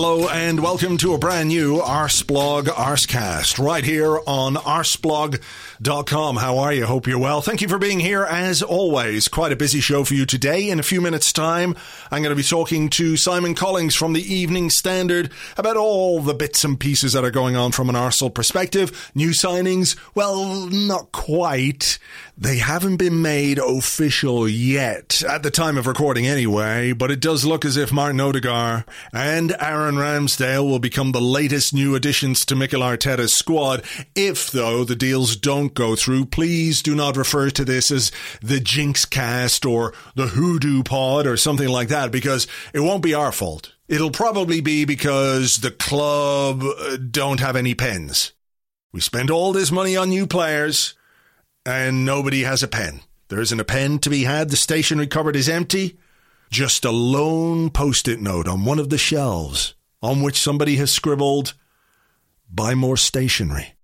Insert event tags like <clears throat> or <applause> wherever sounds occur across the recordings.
Hello and welcome to a brand new Arseblog Arsecast right here on arseblog.com. How are you? Hope you're well. Thank you for being here as always. Quite a busy show for you today. In a few minutes time, I'm going to be talking to Simon Collings from the Evening Standard about all the bits and pieces that are going on from an Arsenal perspective. New signings? Well, not quite. They haven't been made official yet, at the time of recording anyway, but it does look as if Martin Odegaard and Aaron Ramsdale will become the latest new additions to Mikel Arteta's squad. If, though, the deals don't go through, please do not refer to this as the Jinx cast or the Hoodoo pod or something like that, because it won't be our fault. It'll probably be because the club uh, don't have any pens. We spent all this money on new players and nobody has a pen. There isn't a pen to be had. The stationery cupboard is empty. Just a lone post it note on one of the shelves on which somebody has scribbled, Buy more stationery.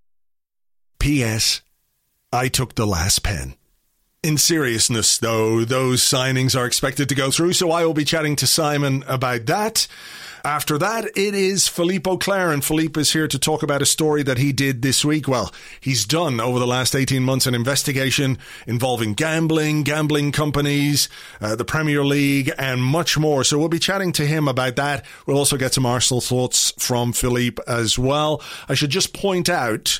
P.S. I took the last pen. In seriousness, though, those signings are expected to go through, so I will be chatting to Simon about that. After that, it is Philippe Auclair, and Philippe is here to talk about a story that he did this week. Well, he's done over the last 18 months an investigation involving gambling, gambling companies, uh, the Premier League, and much more. So we'll be chatting to him about that. We'll also get some Arsenal thoughts from Philippe as well. I should just point out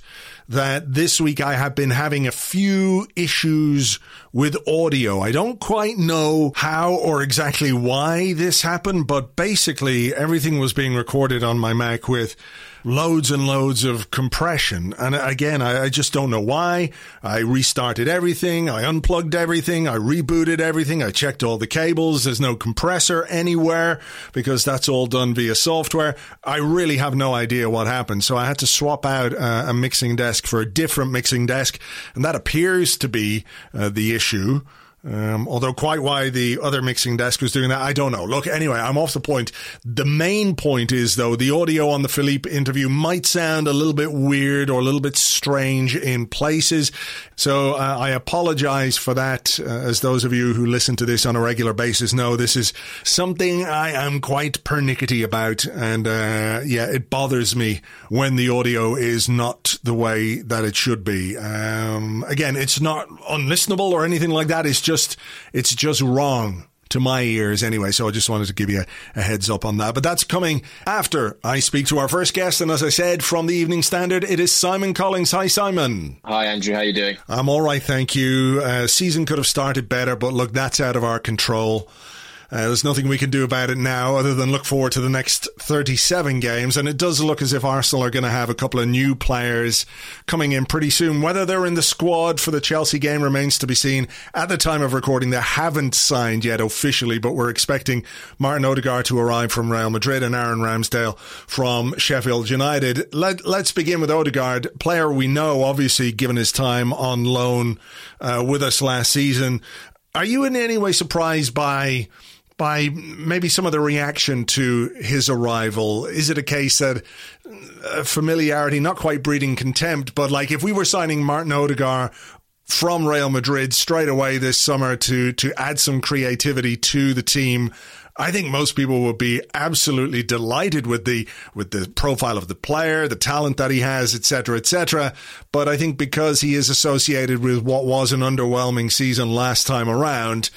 that this week I have been having a few issues with audio. I don't quite know how or exactly why this happened, but basically everything was being recorded on my Mac with loads and loads of compression. And again, I, I, just don't know why. I restarted everything. I unplugged everything. I rebooted everything. I checked all the cables. There's no compressor anywhere because that's all done via software. I really have no idea what happened. So I had to swap out uh, a mixing desk for a different mixing desk. And that appears to be uh, the issue. Um, although quite why the other mixing desk was doing that, I don't know. Look, anyway, I'm off the point. The main point is though, the audio on the Philippe interview might sound a little bit weird or a little bit strange in places. So uh, I apologize for that. Uh, as those of you who listen to this on a regular basis know, this is something I am quite pernickety about. And, uh, yeah, it bothers me when the audio is not the way that it should be. Um, again, it's not unlistenable or anything like that. It's just just it's just wrong to my ears anyway. So I just wanted to give you a, a, heads up on that. But that's coming after I speak to our first guest. And as I said, from the Evening Standard, it is Simon Collings. Hi, Simon. Hi, Andrew. How you doing? I'm all right, thank you. Uh, season could have started better, but look, that's out of our control. Uh, there's nothing we can do about it now other than look forward to the next 37 games. And it does look as if Arsenal are going to have a couple of new players coming in pretty soon. Whether they're in the squad for the Chelsea game remains to be seen. At the time of recording, they haven't signed yet officially, but we're expecting Martin Odegaard to arrive from Real Madrid and Aaron Ramsdale from Sheffield United. Let, let's begin with Odegaard, player we know, obviously, given his time on loan uh, with us last season. Are you in any way surprised by by maybe some of the reaction to his arrival? Is it a case that uh, familiarity, not quite breeding contempt, but like if we were signing Martin Odegaard from Real Madrid straight away this summer to to add some creativity to the team, I think most people will be absolutely delighted with the with the profile of the player, the talent that he has, etc., etc. But I think because he is associated with what was an underwhelming season last time around,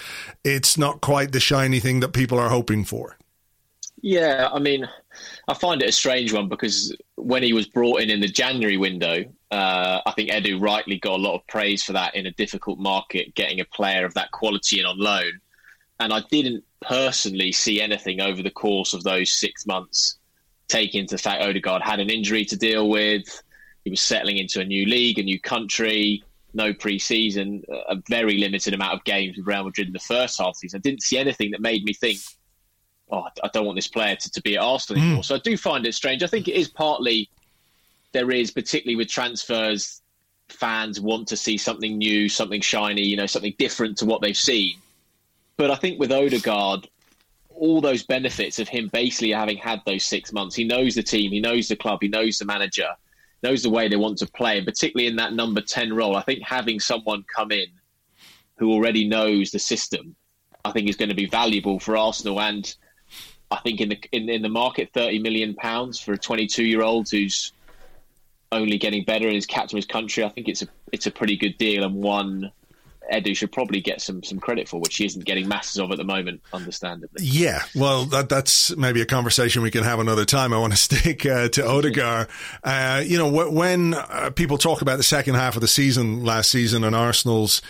it's not quite the shiny thing that people are hoping for. Yeah, I mean, I find it a strange one because when he was brought in in the January window, Uh, I think Edu rightly got a lot of praise for that in a difficult market, getting a player of that quality in on loan. And I didn't personally see anything over the course of those six months, taking into fact Odegaard had an injury to deal with. He was settling into a new league, a new country, no pre-season, a very limited amount of games with Real Madrid in the first half of the season. I didn't see anything that made me think, oh, I don't want this player to, to be at Arsenal anymore. Mm. So I do find it strange. I think it is partly there is, particularly with transfers, fans want to see something new, something shiny, you know, something different to what they've seen. But I think with Odegaard, all those benefits of him basically having had those six months, he knows the team, he knows the club, he knows the manager, knows the way they want to play, and particularly in that number ten role, I think having someone come in who already knows the system, I think is going to be valuable for Arsenal. And I think in the in, in the market, thirty million pounds for a twenty-two year old who's only getting better and is captain of his country, I think it's a it's a pretty good deal and one Edu should probably get some some credit for, which he isn't getting masses of at the moment, understandably. Yeah, well, that, that's maybe a conversation we can have another time. I want to <laughs> stick uh, to Odegaard. Uh, you know, when uh, people talk about the second half of the season last season and Arsenal's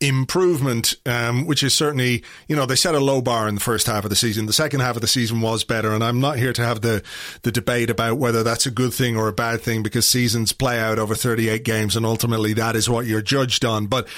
improvement, um, which is certainly, you know, they set a low bar in the first half of the season. The second half of the season was better, and I'm not here to have the the debate about whether that's a good thing or a bad thing because seasons play out over 38 games, and ultimately that is what you're judged on. But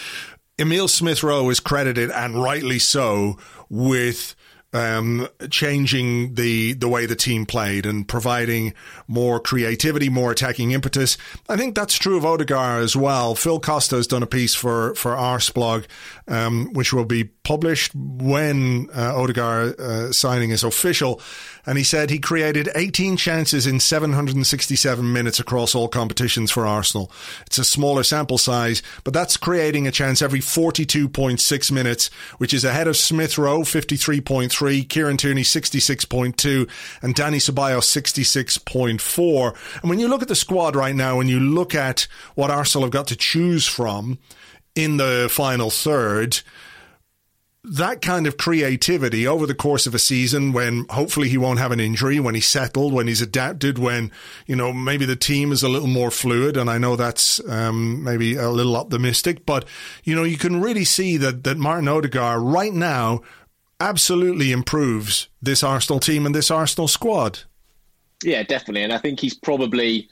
Emil Smith Rowe is credited, and rightly so, with um, changing the the way the team played and providing more creativity, more attacking impetus. I think that's true of Odegaard as well. Phil Costa has done a piece for for Arseblog, um, which will be published when uh, Odegaard uh, signing is official. And he said he created 18 chances in 767 minutes across all competitions for Arsenal. It's a smaller sample size, but that's creating a chance every 42.6 minutes, which is ahead of Smith Rowe, 53.3, Kieran Tierney, 66.2, and Dani Ceballos, 66.4. And when you look at the squad right now, and you look at what Arsenal have got to choose from in the final third, that kind of creativity over the course of a season when hopefully he won't have an injury, when he's settled, when he's adapted, when, you know, maybe the team is a little more fluid. And I know that's um, maybe a little optimistic, but, you know, you can really see that, that Martin Odegaard right now absolutely improves this Arsenal team and this Arsenal squad. Yeah, definitely. And I think he's probably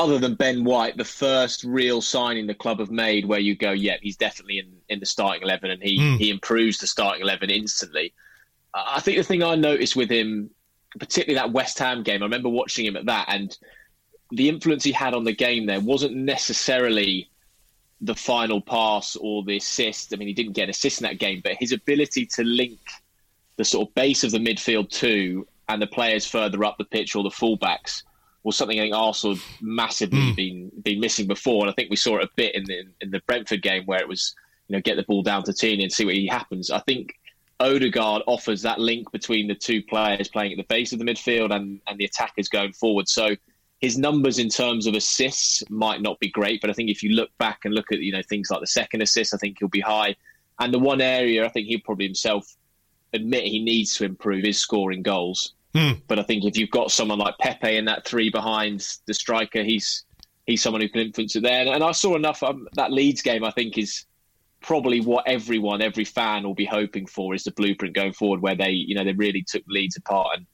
other than Ben White, the first real signing the club have made where you go, yeah, he's definitely in, in the starting 11 and he, mm. he improves the starting 11 instantly. I think the thing I noticed with him, particularly that West Ham game, I remember watching him at that and the influence he had on the game there wasn't necessarily the final pass or the assist. I mean, he didn't get an assist in that game, but his ability to link the sort of base of the midfield to and the players further up the pitch or the fullbacks was something I think Arsenal massively mm. been been missing before, and I think we saw it a bit in the in the Brentford game where it was you know get the ball down to Tierney and see what he happens. I think Odegaard offers that link between the two players playing at the base of the midfield and and the attackers going forward. So his numbers in terms of assists might not be great, but I think if you look back and look at you know things like the second assist, I think he'll be high. And the one area I think he'll probably himself admit he needs to improve is scoring goals. Hmm. But I think if you've got someone like Pepe in that three behind the striker, he's he's someone who can influence it there. And I saw enough um, that Leeds game. I think is probably what everyone, every fan will be hoping for is the blueprint going forward, where they you know they really took Leeds apart and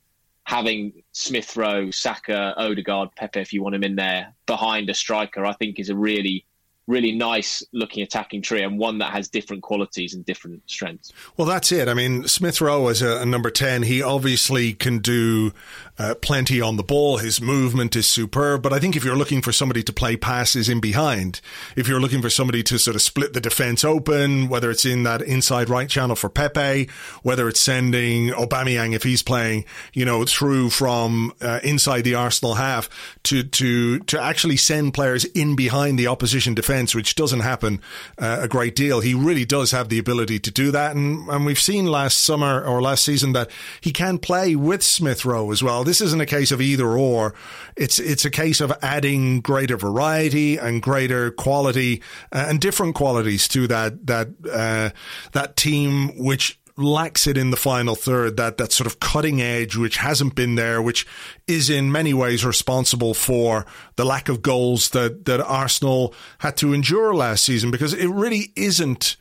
having Smith Rowe, Saka, Odegaard, Pepe, if you want him in there behind a striker, I think is a really really nice looking attacking tree and one that has different qualities and different strengths. Well, that's it. I mean, Smith Rowe as a, a number 10, he obviously can do uh, plenty on the ball. His movement is superb. But I think if you're looking for somebody to play passes in behind, if you're looking for somebody to sort of split the defense open, whether it's in that inside right channel for Pepe, whether it's sending Aubameyang if he's playing, you know, through from uh, inside the Arsenal half to to to actually send players in behind the opposition defense, which doesn't happen uh, a great deal. He really does have the ability to do that, and and we've seen last summer or last season that he can play with Smith Rowe as well this isn't a case of either or. It's it's a case of adding greater variety and greater quality uh, and different qualities to that that uh, that team, which lacks it in the final third. That that sort of cutting edge, which hasn't been there, which is in many ways responsible for the lack of goals that that Arsenal had to endure last season. Because it really isn't.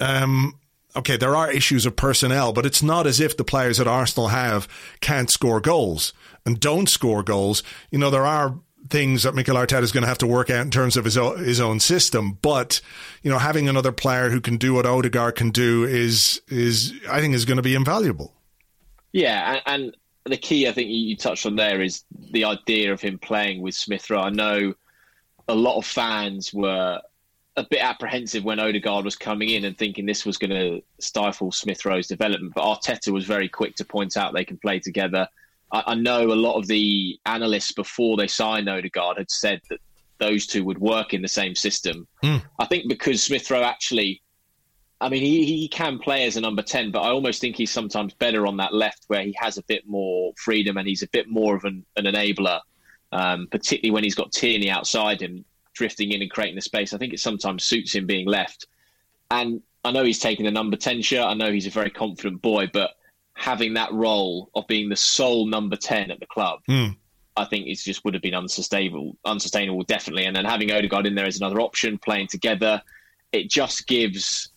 Um, okay, there are issues of personnel, but it's not as if the players that Arsenal have can't score goals and don't score goals. You know, there are things that Mikel Arteta is going to have to work out in terms of his own, his own system. But you know, having another player who can do what Odegaard can do is is I think is going to be invaluable. Yeah, and, and the key I think you touched on there is the idea of him playing with Smith Rowe. I know a lot of fans were a bit apprehensive when Odegaard was coming in and thinking this was going to stifle Smith Rowe's development, but Arteta was very quick to point out they can play together I, I know a lot of the analysts before they signed Odegaard had said that those two would work in the same system. Mm. I think because Smith Rowe actually, I mean, he, he can play as a number 10, but I almost think he's sometimes better on that left where he has a bit more freedom and he's a bit more of an, an enabler, um, particularly when he's got Tierney outside him, drifting in and creating the space. I think it sometimes suits him being left. And I know he's taking the number 10 shirt. I know he's a very confident boy, but having that role of being the sole number 10 at the club, mm. I think it just would have been unsustainable, unsustainable, definitely. And then having Odegaard in there as another option, playing together, it just gives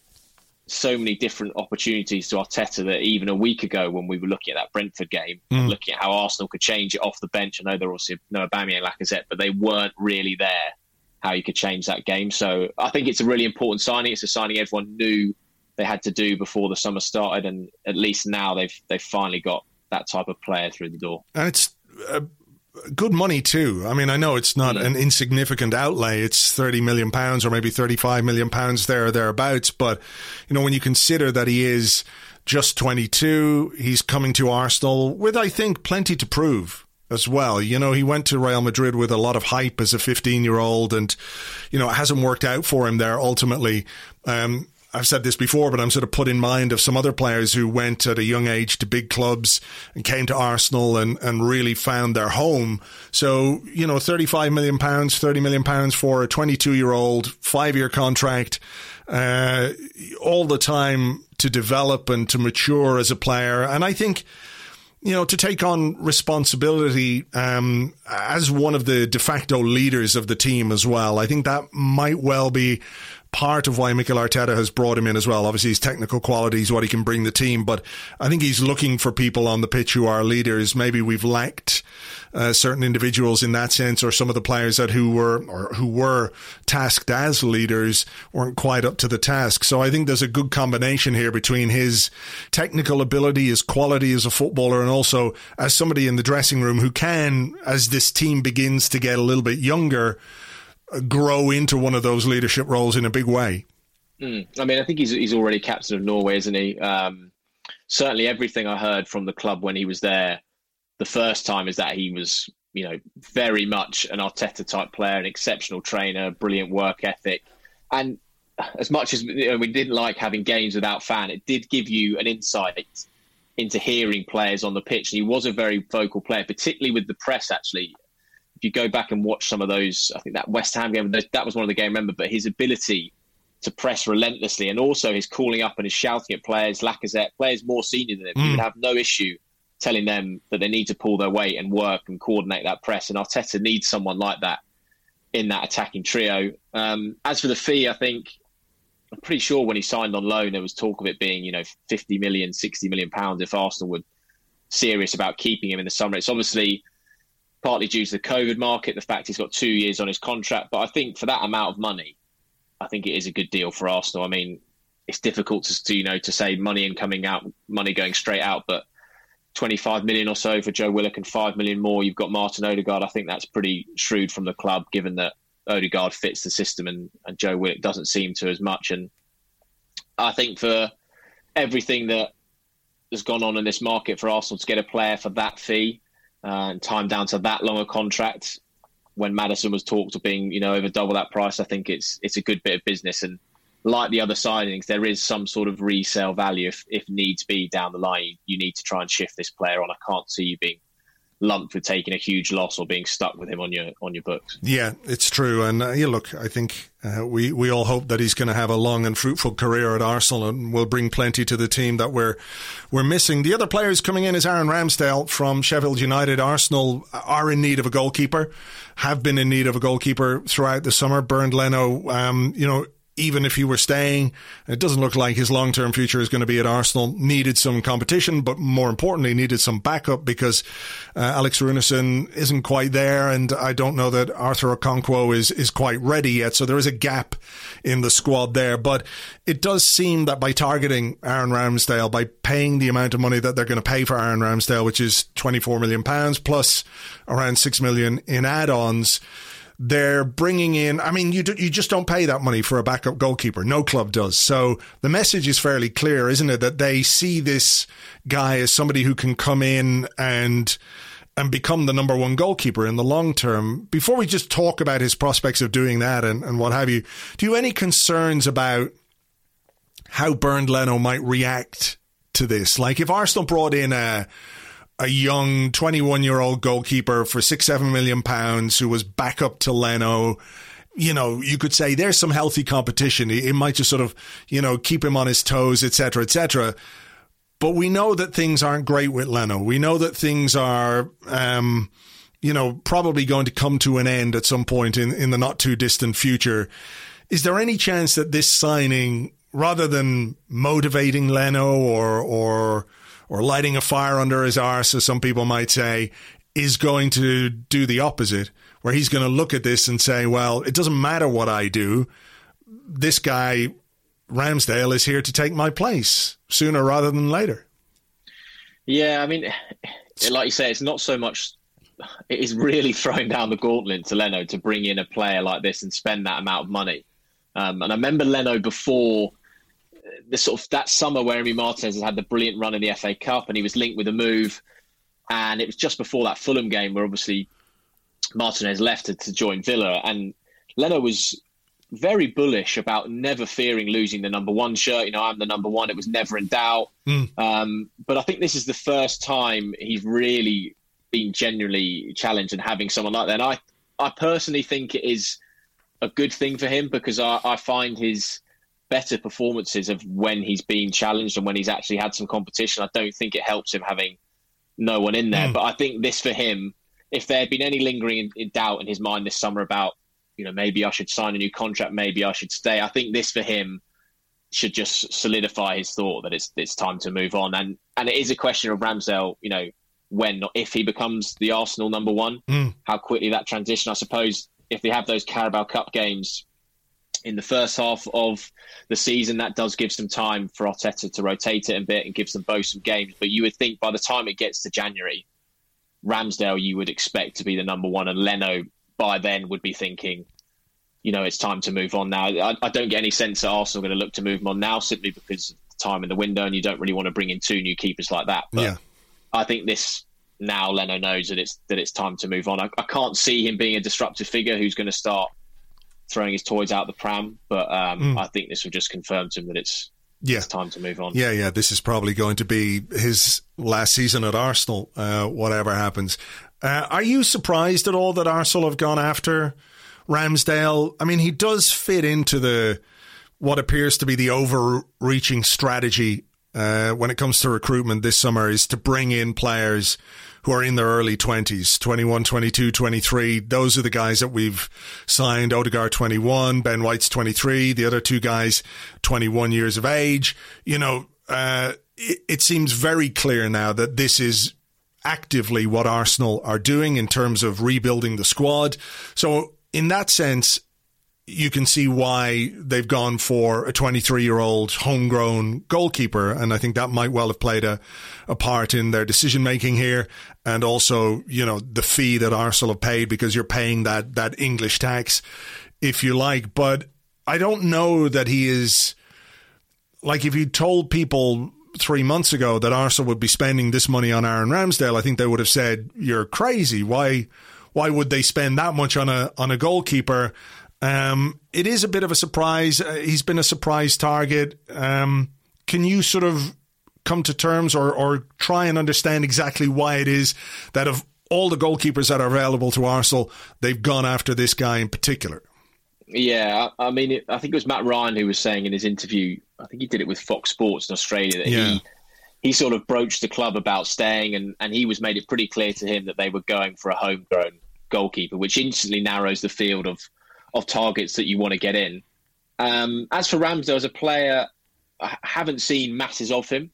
so many different opportunities to Arteta that even a week ago when we were looking at that Brentford game, mm. looking at how Arsenal could change it off the bench. I know there was no Aubameyang and Lacazette, but they weren't really there. How you could change that game. So I think it's a really important signing. It's a signing everyone knew they had to do before the summer started, and at least now they've they've finally got that type of player through the door. And it's. Uh, good money too. I mean, I know it's not an insignificant outlay. It's thirty million pounds or maybe thirty-five million pounds there or thereabouts. But you know, when you consider that he is just twenty-two, he's coming to Arsenal with, I think, plenty to prove as well. You know, he went to Real Madrid with a lot of hype as a fifteen-year-old, and you know, it hasn't worked out for him there ultimately. Um, I've said this before, but I'm sort of put in mind of some other players who went at a young age to big clubs and came to Arsenal and, and really found their home. So, you know, 35 million pounds, 30 million pounds for a 22 year old, five year contract, uh, all the time to develop and to mature as a player. And I think, you know, to take on responsibility um, as one of the de facto leaders of the team as well. I think that might well be part of why Mikel Arteta has brought him in as well. Obviously, his technical qualities, what he can bring the team, but I think he's looking for people on the pitch who are leaders. Maybe we've lacked uh, certain individuals in that sense, or some of the players that who were or who were tasked as leaders weren't quite up to the task. So I think there's a good combination here between his technical ability, his quality as a footballer, and also as somebody in the dressing room who can, as this team begins to get a little bit younger grow into one of those leadership roles in a big way. Mm. I mean, I think he's he's already captain of Norway, isn't he? Um, certainly, everything I heard from the club when he was there the first time is that he was, you know, very much an Arteta type player, an exceptional trainer, brilliant work ethic, and as much as you know, we didn't like having games without fan, it did give you an insight into hearing players on the pitch. And he was a very vocal player, particularly with the press. Actually, you go back and watch some of those, I think that West Ham game, that was one of the game. Remember, but his ability to press relentlessly, and also his calling up and his shouting at players, Lacazette, players more senior than him, mm. he would have no issue telling them that they need to pull their weight and work and coordinate that press. And Arteta needs someone like that in that attacking trio. Um, as for the fee, I think I'm pretty sure when he signed on loan, there was talk of it being, you know, 50 million, 60 million pounds if Arsenal were serious about keeping him in the summer. It's obviously partly due to the COVID market, the fact he's got two years on his contract. But I think for that amount of money, I think it is a good deal for Arsenal. I mean, it's difficult to, to you know to say money in coming out, money going straight out, but 25 million or so for Joe Willock and 5 million more. You've got Martin Odegaard. I think that's pretty shrewd from the club, given that Odegaard fits the system and, and Joe Willock doesn't seem to as much. And I think for everything that has gone on in this market for Arsenal to get a player for that fee, uh, and time down to that long a contract. When Maddison was talked of being, you know, over double that price, I think it's it's a good bit of business. And like the other signings, there is some sort of resale value if, if needs be down the line. You need to try and shift this player on. I can't see you being lumped with taking a huge loss or being stuck with him on your on your books. Yeah, it's true. And uh, yeah, look, I think uh, we we all hope that he's going to have a long and fruitful career at Arsenal and will bring plenty to the team that we're we're missing. The other players coming in is Aaron Ramsdale from Sheffield United. Arsenal are in need of a goalkeeper, have been in need of a goalkeeper throughout the summer. Bernd Leno, um, you know, even if he were staying, it doesn't look like his long term future is going to be at Arsenal. Needed some competition, but more importantly, needed some backup because uh, Alex Runarsson isn't quite there, and I don't know that Arthur Okonkwo is is quite ready yet. So there is a gap in the squad there. But it does seem that by targeting Aaron Ramsdale, by paying the amount of money that they're going to pay for Aaron Ramsdale, which is twenty four million pounds plus around six million in add ons they're bringing in. I mean, you do, you just don't pay that money for a backup goalkeeper. No club does. So the message is fairly clear, isn't it? That they see this guy as somebody who can come in and and become the number one goalkeeper in the long term. Before we just talk about his prospects of doing that and, and what have you, do you have any concerns about how Bernd Leno might react to this? Like if Arsenal brought in a a young 21 year old goalkeeper for six, seven million pounds who was back up to Leno. You know, you could say there's some healthy competition. It might just sort of, you know, keep him on his toes, etc., etc. But we know that things aren't great with Leno. We know that things are, um, you know, probably going to come to an end at some point in, in the not too distant future. Is there any chance that this signing, rather than motivating Leno or, or, or lighting a fire under his arse, as some people might say, is going to do the opposite, where he's going to look at this and say, well, it doesn't matter what I do. This guy, Ramsdale, is here to take my place sooner rather than later. Yeah, I mean, <sighs> like you say, it's not so much. It is really <laughs> throwing down the gauntlet to Leno to bring in a player like this and spend that amount of money. Um, and I remember Leno before the sort of that summer where Emi Martinez had the brilliant run in the FA Cup and he was linked with a move, and it was just before that Fulham game where obviously Martinez left to, to join Villa, and Leno was very bullish about never fearing losing the number one shirt. You know, I'm the number one; it was never in doubt. Mm. Um, but I think this is the first time he's really been genuinely challenged and having someone like that. And I, I personally think it is a good thing for him because I, I find his better performances of when he's been challenged and when he's actually had some competition. I don't think it helps him having no one in there. Mm. But I think this for him, if there had been any lingering in, in doubt in his mind this summer about, you know, maybe I should sign a new contract, maybe I should stay, I think this for him should just solidify his thought that it's it's time to move on. And and it is a question of Ramsdale, you know, when not if he becomes the Arsenal number one, mm. how quickly that transition. I suppose if they have those Carabao Cup games in the first half of the season. That does give some time for Arteta to rotate it a bit and give them both some games. But you would think by the time it gets to January, Ramsdale you would expect to be the number one, and Leno by then would be thinking, you know, it's time to move on now. I, I don't get any sense that Arsenal are going to look to move him on now simply because of the time in the window, and you don't really want to bring in two new keepers like that. But yeah. I think this now Leno knows that it's that it's time to move on. I, I can't see him being a disruptive figure who's going to start throwing his toys out the pram. But um, mm. I think this will just confirm to him that it's yeah. it's time to move on. Yeah, yeah. This is probably going to be his last season at Arsenal, uh, whatever happens. Uh, are you surprised at all that Arsenal have gone after Ramsdale? I mean, he does fit into the what appears to be the overreaching strategy uh, when it comes to recruitment this summer is to bring in players who are in their early 20s 21, 22, 23. Those are the guys that we've signed. Odegaard 21, Ben White's 23, the other two guys 21 years of age. You know, uh, it, it seems very clear now that this is actively what Arsenal are doing in terms of rebuilding the squad. So, in that sense, you can see why they've gone for a 23 year old homegrown goalkeeper. And I think that might well have played a, a part in their decision making here. And also, you know, the fee that Arsenal have paid because you're paying that, that English tax, if you like. But I don't know that he is like if you told people three months ago that Arsenal would be spending this money on Aaron Ramsdale, I think they would have said, you're crazy. Why, why would they spend that much on a, on a goalkeeper? Um, it is a bit of a surprise. Uh, he's been a surprise target. Um, can you sort of come to terms or, or try and understand exactly why it is that of all the goalkeepers that are available to Arsenal, they've gone after this guy in particular. Yeah, I, mean, it, I think it was Mat Ryan who was saying in his interview. I think he did it with Fox Sports in Australia that yeah. he he sort of broached the club about staying, and and he was made it pretty clear to him that they were going for a homegrown goalkeeper, which instantly narrows the field of of targets that you want to get in. Um, as for Ramsdale as a player, I haven't seen masses of him,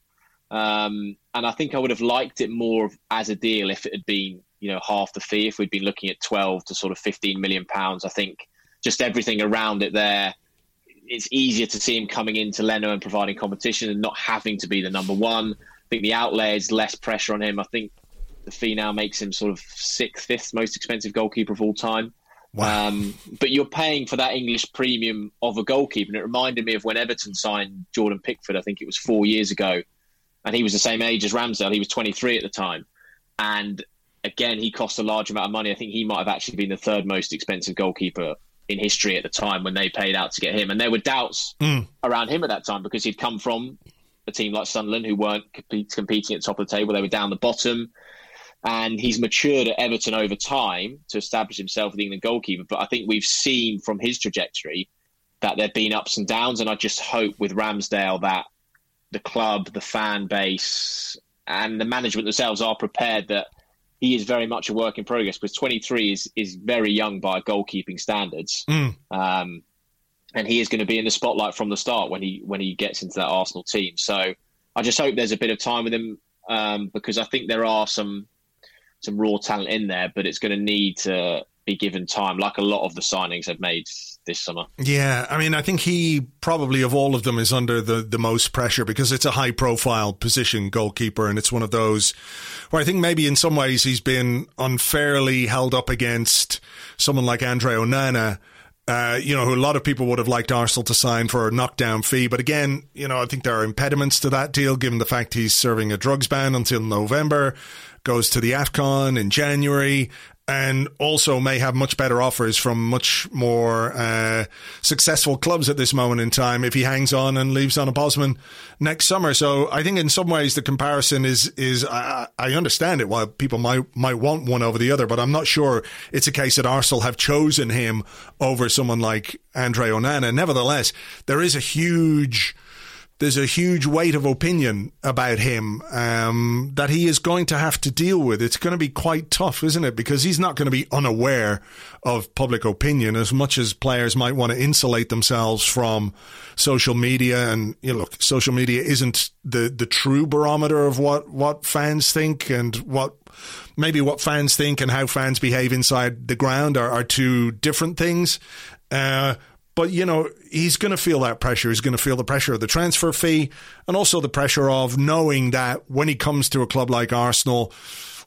um, and I think I would have liked it more as a deal if it had been you know half the fee. If we'd been looking at twelve to sort of fifteen million pounds, I think just everything around it there. It's easier to see him coming into Leno and providing competition and not having to be the number one. I think the outlay is less pressure on him. I think the fee now makes him sort of sixth, fifth most expensive goalkeeper of all time. Wow. Um, but you're paying for that English premium of a goalkeeper. And it reminded me of when Everton signed Jordan Pickford, I think it was four years ago. And he was the same age as Ramsdale. He was 23 at the time. And again, he cost a large amount of money. I think he might have actually been the third most expensive goalkeeper in history at the time when they paid out to get him. And there were doubts mm. around him at that time because he'd come from a team like Sunderland who weren't competing at the top of the table. They were down the bottom. And he's matured at Everton over time to establish himself as the goalkeeper. But I think we've seen from his trajectory that there have been ups and downs. And I just hope with Ramsdale that the club, the fan base, and the management themselves are prepared that he is very much a work in progress because 23 is is very young by goalkeeping standards. Mm. Um, and he is going to be in the spotlight from the start when he when he gets into that Arsenal team. So I just hope there's a bit of time with him um, because I think there are some some raw talent in there, but it's going to need to be given time, like a lot of the signings have made this summer. Yeah, I mean, I think he probably of all of them is under the, the most pressure because it's a high profile position goalkeeper, and it's one of those where I think maybe in some ways he's been unfairly held up against someone like Andre Onana. Uh, you know, who a lot of people would have liked Arsenal to sign for a knockdown fee. But again, you know, I think there are impediments to that deal given the fact he's serving a drugs ban until November goes to the AFCON in January and also may have much better offers from much more uh, successful clubs at this moment in time if he hangs on and leaves on a Bosman next summer. So I think in some ways the comparison is is I, I understand it why people might might want one over the other, but I'm not sure it's a case that Arsenal have chosen him over someone like Andre Onana. Nevertheless, there is a huge there's a huge weight of opinion about him um, that he is going to have to deal with. It's going to be quite tough, isn't it? Because he's not going to be unaware of public opinion as much as players might want to insulate themselves from social media. And you know, look, social media isn't the the true barometer of what what fans think and what maybe what fans think and how fans behave inside the ground are, are two different things. Uh, but, you know, he's going to feel that pressure. He's going to feel the pressure of the transfer fee and also the pressure of knowing that when he comes to a club like Arsenal,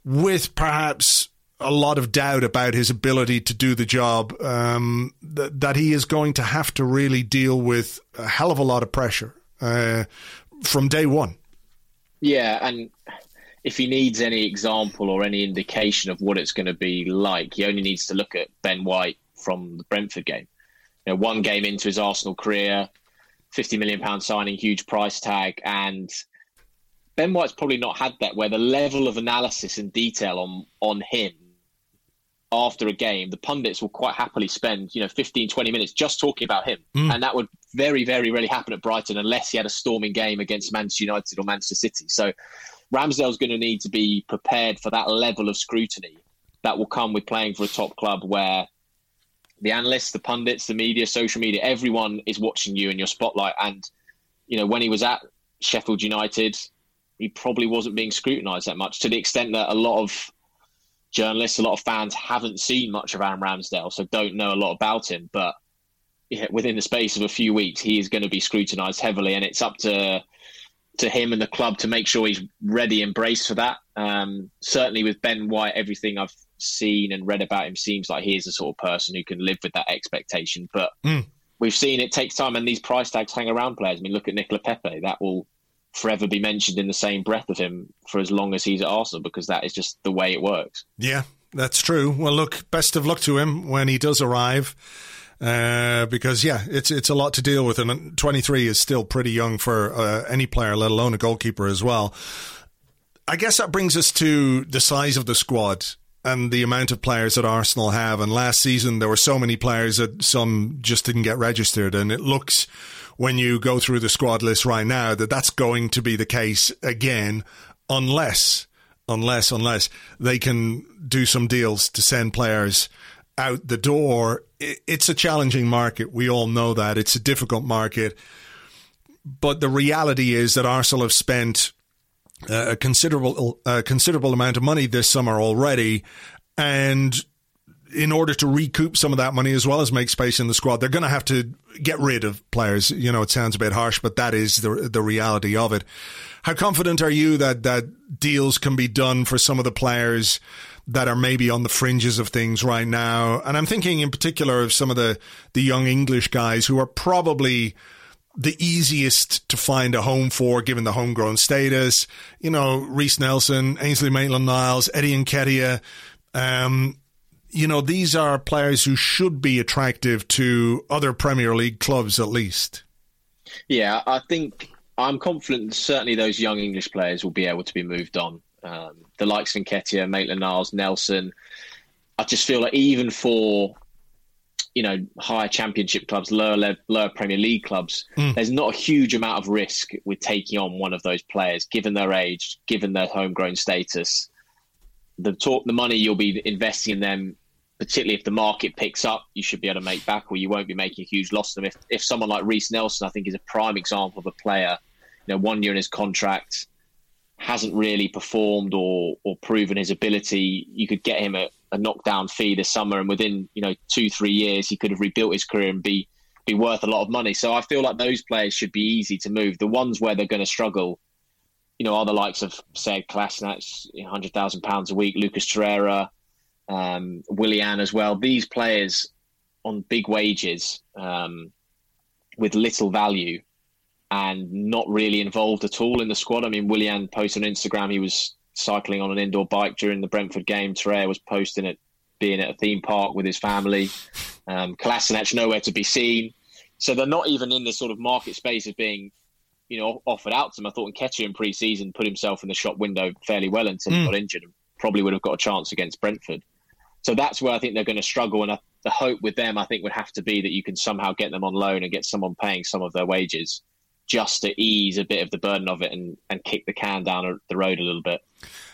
with perhaps a lot of doubt about his ability to do the job, um, th- that he is going to have to really deal with a hell of a lot of pressure uh, from day one. Yeah, and if he needs any example or any indication of what it's going to be like, he only needs to look at Ben White from the Brentford game you know, one game into his Arsenal career, fifty million pound signing, huge price tag, and Ben White's probably not had that where the level of analysis and detail on on him after a game, the pundits will quite happily spend, you know, 15, 20 minutes just talking about him. Mm. And that would very, very rarely happen at Brighton unless he had a storming game against Manchester United or Manchester City. So Ramsdale's going to need to be prepared for that level of scrutiny that will come with playing for a top club where the analysts, the pundits, the media, social media, everyone is watching you in your spotlight. And, you know, when he was at Sheffield United, he probably wasn't being scrutinised that much to the extent that a lot of journalists, a lot of fans haven't seen much of Aaron Ramsdale, so don't know a lot about him. But yeah, within the space of a few weeks, he is going to be scrutinised heavily, and it's up to to him and the club to make sure he's ready and braced for that. Um, certainly with Ben White, everything I've seen and read about him seems like he is the sort of person who can live with that expectation. But mm. we've seen it takes time, and these price tags hang around players. I mean, look at Nicola Pepe; that will forever be mentioned in the same breath of him for as long as he's at Arsenal because that is just the way it works. Yeah, that's true. Well, look, best of luck to him when he does arrive. Uh, because yeah, it's it's a lot to deal with, and 23 is still pretty young for uh, any player, let alone a goalkeeper as well. I guess that brings us to the size of the squad and the amount of players that Arsenal have. And last season, there were so many players that some just didn't get registered. And it looks, when you go through the squad list right now, that that's going to be the case again, unless, unless, unless they can do some deals to send players out the door. It's a challenging market. We all know that. It's a difficult market. But the reality is that Arsenal have spent a considerable uh, considerable amount of money this summer already, and in order to recoup some of that money as well as make space in the squad, they're going to have to get rid of players. You know, it sounds a bit harsh, but that is the the reality of it. How confident are you that that deals can be done for some of the players? that are maybe on the fringes of things right now. And I'm thinking in particular of some of the, the young English guys who are probably the easiest to find a home for given the homegrown status. You know, Reiss Nelson, Ainsley Maitland Niles, Eddie Nketiah. Um, you know, these are players who should be attractive to other Premier League clubs at least. Yeah, I think I'm confident certainly those young English players will be able to be moved on. Um, the likes of Nketiah, Maitland Niles, Nelson. I just feel like even for you know higher championship clubs, lower lower Premier League clubs, mm. there's not a huge amount of risk with taking on one of those players, given their age, given their homegrown status. The talk, the money you'll be investing in them, particularly if the market picks up, you should be able to make back, or you won't be making a huge loss to them. If if someone like Reiss Nelson, I think, is a prime example of a player, you know, one year in his contract, hasn't really performed or or proven his ability, you could get him a, a knockdown fee this summer, and within you know two three years, he could have rebuilt his career and be be worth a lot of money. So I feel like those players should be easy to move. The ones where they're going to struggle, you know, are the likes of say Kolasinac, hundred thousand pounds a week, Lucas Torreira, um, Willian as well. These players on big wages um, with little value and not really involved at all in the squad. I mean, Willian posted on Instagram he was cycling on an indoor bike during the Brentford game. Torreira was posting it being at a theme park with his family. Um, Kolasinac nowhere to be seen. So they're not even in this sort of market space of being, you know, offered out to them. I thought Nketiah in pre-season put himself in the shop window fairly well until mm. he hmm. got injured and probably would have got a chance against Brentford. So that's where I think they're going to struggle. And I, the hope with them, I think, would have to be that you can somehow get them on loan and get someone paying some of their wages just to ease a bit of the burden of it and, and kick the can down the road a little bit.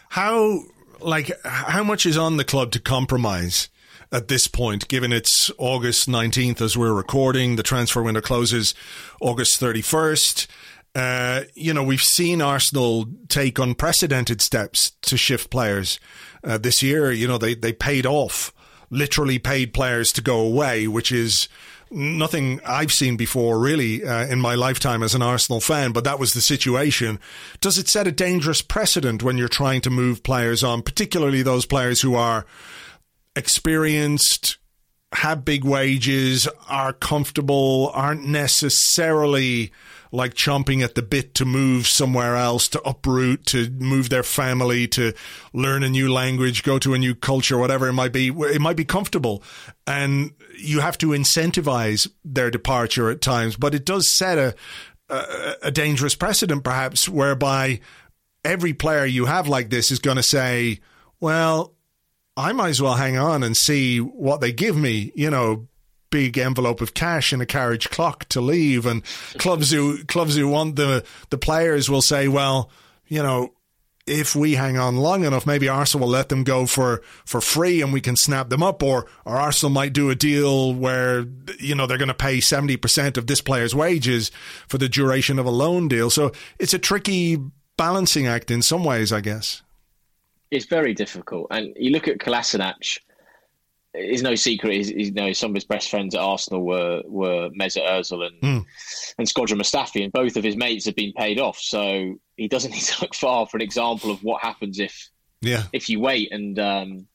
How like how much is on the club to compromise at this point, given it's August nineteenth as we're recording, the transfer window closes August thirty first. Uh, you know, we've seen Arsenal take unprecedented steps to shift players uh, this year. You know, they they paid off, literally paid players to go away, which is nothing I've seen before, really, uh, in my lifetime as an Arsenal fan, but that was the situation. Does it set a dangerous precedent when you're trying to move players on, particularly those players who are experienced, have big wages, are comfortable, aren't necessarily like chomping at the bit to move somewhere else, to uproot, to move their family, to learn a new language, go to a new culture, whatever it might be. It might be comfortable. And you have to incentivize their departure at times, but it does set a, a, a dangerous precedent, perhaps, whereby every player you have like this is going to say, well, I might as well hang on and see what they give me, you know, big envelope of cash and a carriage clock to leave. And clubs who clubs who want the the players will say, well, you know, if we hang on long enough, maybe Arsenal will let them go for, for free and we can snap them up, or, or Arsenal might do a deal where, you know, they're going to pay 70% of this player's wages for the duration of a loan deal. So it's a tricky balancing act in some ways, I guess. It's very difficult. And you look at Kolasinac, it's no secret. He's, he's, you know, some of his best friends at Arsenal were were Mesut Ozil and mm. and Shkodran Mustafi, and both of his mates have been paid off. So he doesn't <laughs> need to look far for an example of what happens if yeah if you wait and um,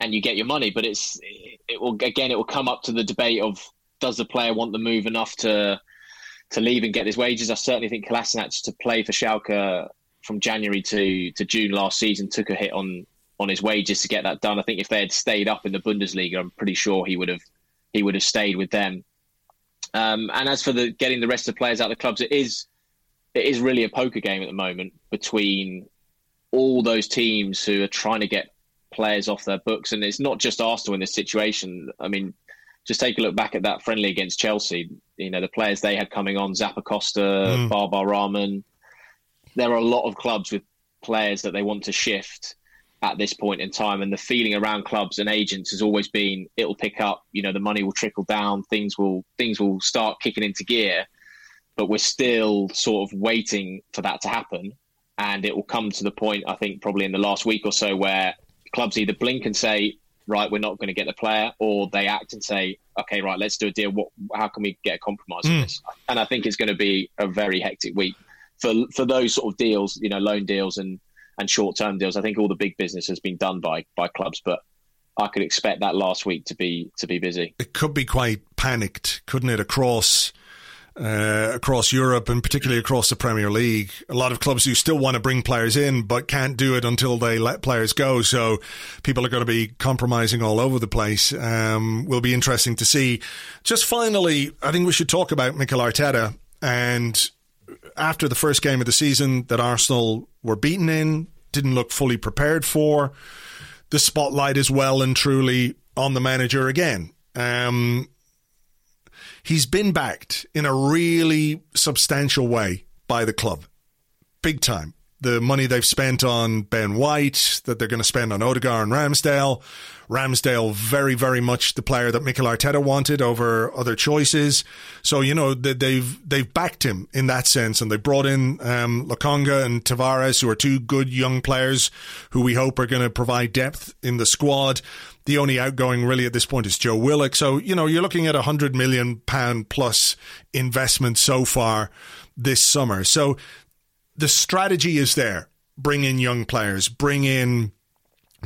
and you get your money. But it's it will again it will come up to the debate of does the player want the move enough to to leave and get his wages. I certainly think Kolasinac to play for Schalke from January to to June last season took a hit on on his wages to get that done. I think if they had stayed up in the Bundesliga, I'm pretty sure he would have he would have stayed with them. Um, and as for the getting the rest of the players out of the clubs, it is it is really a poker game at the moment between all those teams who are trying to get players off their books, and it's not just Arsenal in this situation. I mean, just take a look back at that friendly against Chelsea. You know, the players they had coming on: Zappacosta, mm. Baba Rahman. There are a lot of clubs with players that they want to shift at this point in time. And the feeling around clubs and agents has always been it'll pick up, you know, the money will trickle down, things will things will start kicking into gear. But we're still sort of waiting for that to happen. And it will come to the point, I think, probably in the last week or so where clubs either blink and say, right, we're not going to get the player, or they act and say, okay, right, let's do a deal. What, how can we get a compromise mm. on hmm. this? And I think it's going to be a very hectic week for for those sort of deals, you know, loan deals and and short term deals. I think all the big business has been done by by clubs, but I could expect that last week to be to be busy. It could be quite panicked, couldn't it, across uh, across Europe and particularly across the Premier League. A lot of clubs who still want to bring players in but can't do it until they let players go. So people are going to be compromising all over the place. Um, will be interesting to see. Just finally, I think we should talk about Mikel Arteta and after the first game of the season that Arsenal were beaten in, didn't look fully prepared for. The spotlight is well and truly on the manager again. Um, he's been backed in a really substantial way by the club, big time. The money they've spent on Ben White, that they're going to spend on Odegaard and Ramsdale, Ramsdale very, very much the player that Mikel Arteta wanted over other choices. So you know they've they've backed him in that sense, and they brought in um, Lokonga and Tavares, who are two good young players who we hope are going to provide depth in the squad. The only outgoing really at this point is Joe Willock. So you know you're looking at a hundred million pound plus investment so far this summer. So the strategy is there. Bring in young players. Bring in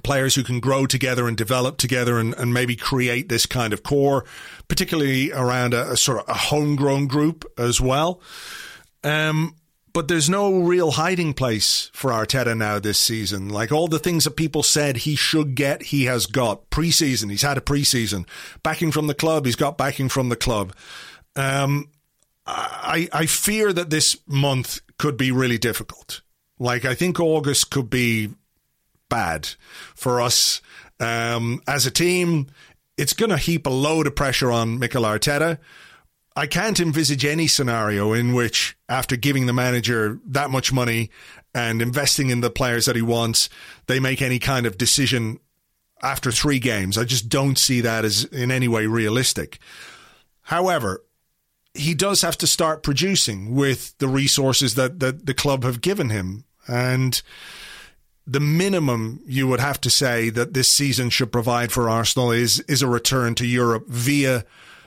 players who can grow together and develop together and, and maybe create this kind of core, particularly around a, a sort of a homegrown group as well. Um, but there's no real hiding place for Arteta now this season. Like all the things that people said he should get, he has got. Preseason, he's had a preseason. Backing from the club, he's got backing from the club. Um, I I fear that this month could be really difficult. Like I think August could be bad for us um, as a team. It's going to heap a load of pressure on Mikel Arteta. I can't envisage any scenario in which, after giving the manager that much money and investing in the players that he wants, they make any kind of decision after three games. I just don't see that as in any way realistic. However, he does have to start producing with the resources that, that the club have given him. And the minimum you would have to say that this season should provide for Arsenal is is a return to Europe via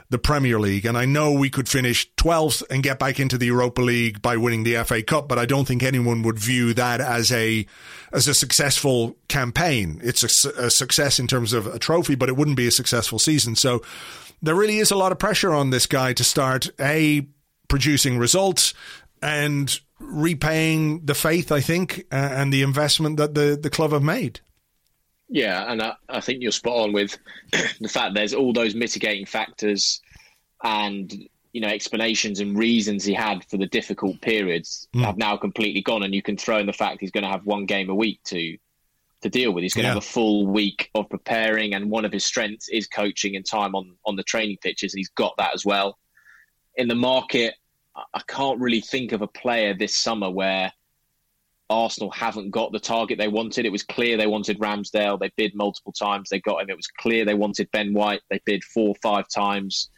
the Premier League. And I know we could finish 12th and get back into the Europa League by winning the FA Cup, but I don't think anyone would view that as a as a successful campaign. It's a, a success in terms of a trophy, but it wouldn't be a successful season. So there really is a lot of pressure on this guy to start a producing results and repaying the faith, I think, uh, and the investment that the, the club have made. Yeah, and I, I think you're spot on with <clears throat> the fact there's all those mitigating factors and you know explanations and reasons he had for the difficult periods mm. have now completely gone, and you can throw in the fact he's going to have one game a week to to deal with. He's going yeah. to have a full week of preparing, and one of his strengths is coaching and time on on the training pitches, and he's got that as well. In the market, I can't really think of a player this summer where Arsenal haven't got the target they wanted. It was clear they wanted Ramsdale. They bid multiple times. They got him. It was clear they wanted Ben White. They bid four or five times.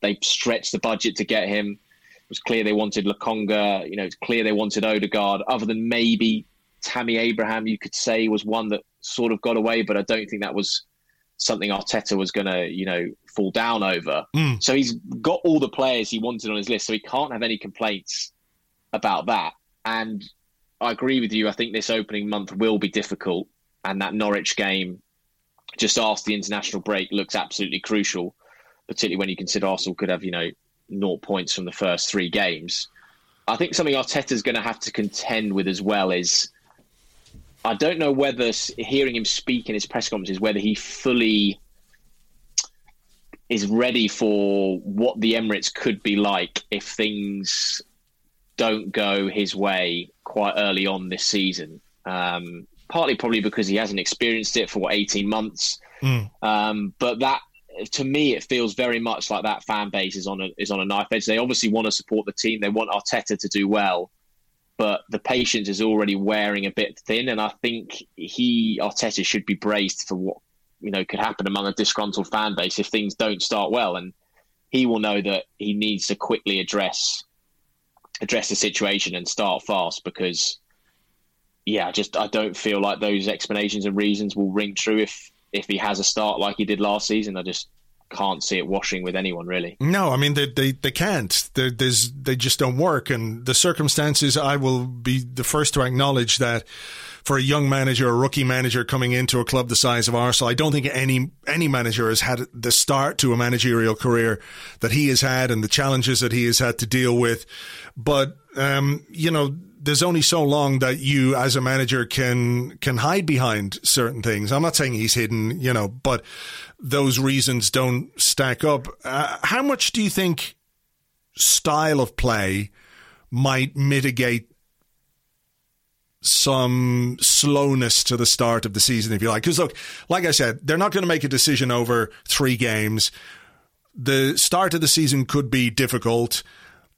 They stretched the budget to get him. It was clear they wanted Lokonga. You know, it's clear they wanted Odegaard. Other than maybe Tammy Abraham, you could say was one that sort of got away, but I don't think that was something Arteta was going to, you know, fall down over. Mm. So he's got all the players he wanted on his list, so he can't have any complaints about that. And I agree with you. I think this opening month will be difficult, and that Norwich game, just after the international break, looks absolutely crucial, particularly when you consider Arsenal could have, you know, naught points from the first three games. I think something Arteta's going to have to contend with as well is I don't know whether hearing him speak in his press conferences, whether he fully is ready for what the Emirates could be like if things don't go his way quite early on this season. Um, partly probably because he hasn't experienced it for what eighteen months. Mm. Um, but that to me, it feels very much like that fan base is on a is on a knife edge. They obviously want to support the team. They want Arteta to do well, but the patience is already wearing a bit thin. And I think he Arteta should be braced for what you know could happen among a disgruntled fan base if things don't start well. And he will know that he needs to quickly address address the situation and start fast because yeah, just I don't feel like those explanations and reasons will ring true if if he has a start like he did last season. I just can't see it washing with anyone really. No, I mean they they, they can't. They're, there's they just don't work, and the circumstances. I will be the first to acknowledge that for a young manager, a rookie manager coming into a club the size of Arsenal, I don't think any any manager has had the start to a managerial career that he has had, and the challenges that he has had to deal with. But um, you know there's only so long that you as a manager can can hide behind certain things. I'm not saying he's hidden, you know, but those reasons don't stack up. Uh, how much do you think style of play might mitigate some slowness to the start of the season, if you like? Because look, like I said, they're not going to make a decision over three games. The start of the season could be difficult.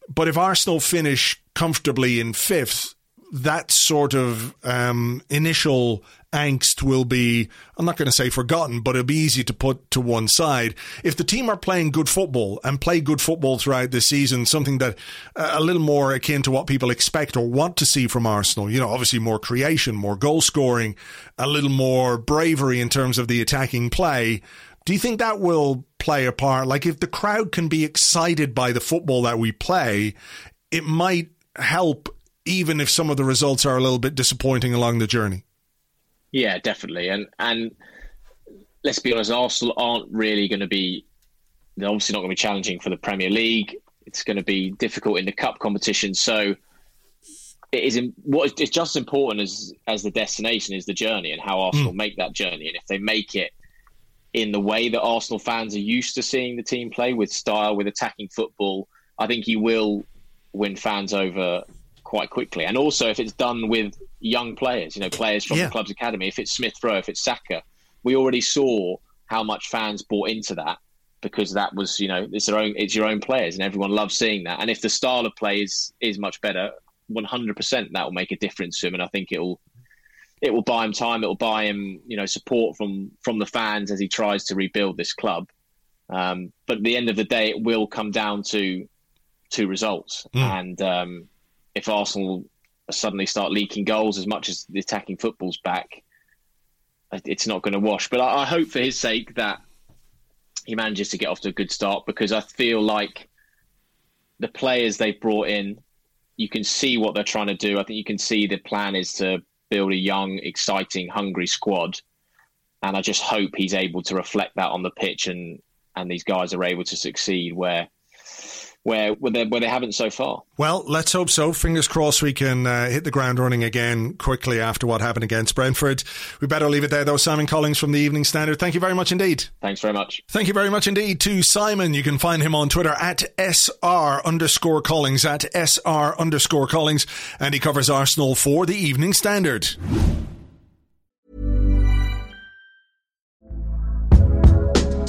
But if Arsenal finish comfortably in fifth, that sort of um, initial angst will be, I'm not going to say forgotten, but it'll be easy to put to one side. If the team are playing good football and play good football throughout the season, something that uh, a little more akin to what people expect or want to see from Arsenal, you know, obviously more creation, more goal scoring, a little more bravery in terms of the attacking play. Do you think that will play a part? Like if the crowd can be excited by the football that we play, it might help even if some of the results are a little bit disappointing along the journey. Yeah, definitely. And and let's be honest, Arsenal aren't really going to be. They're obviously not going to be challenging for the Premier League. It's going to be difficult in the cup competition. So it is what is just as important as as the destination is the journey and how Arsenal mm. make that journey. And if they make it in the way that Arsenal fans are used to seeing the team play, with style, with attacking football, I think he will win fans over quite quickly. And also, if it's done with young players, you know, players from yeah. the club's academy, if it's Smith Rowe, if it's Saka, we already saw how much fans bought into that because that was, you know, it's their own, it's your own players, and everyone loves seeing that. And if the style of play is is much better, one hundred percent that will make a difference to him, and I think it will. It will buy him time. It will buy him, you know, support from from the fans as he tries to rebuild this club. Um, but at the end of the day, it will come down to two results. Mm. And um, if Arsenal suddenly start leaking goals as much as the attacking football's back, it's not going to wash. But I, I hope for his sake that he manages to get off to a good start because I feel like the players they've brought in, you can see what they're trying to do. I think you can see the plan is to build a young, exciting, hungry squad. And I just hope he's able to reflect that on the pitch and, and these guys are able to succeed where where where they, where they haven't so far. Well, let's hope so. Fingers crossed we can uh, hit the ground running again quickly after what happened against Brentford. We better leave it there, though. Simon Collings from the Evening Standard. Thank you very much indeed. Thanks very much. Thank you very much indeed to Simon. You can find him on Twitter at SR underscore Collings, at SR underscore Collings, and he covers Arsenal for the Evening Standard.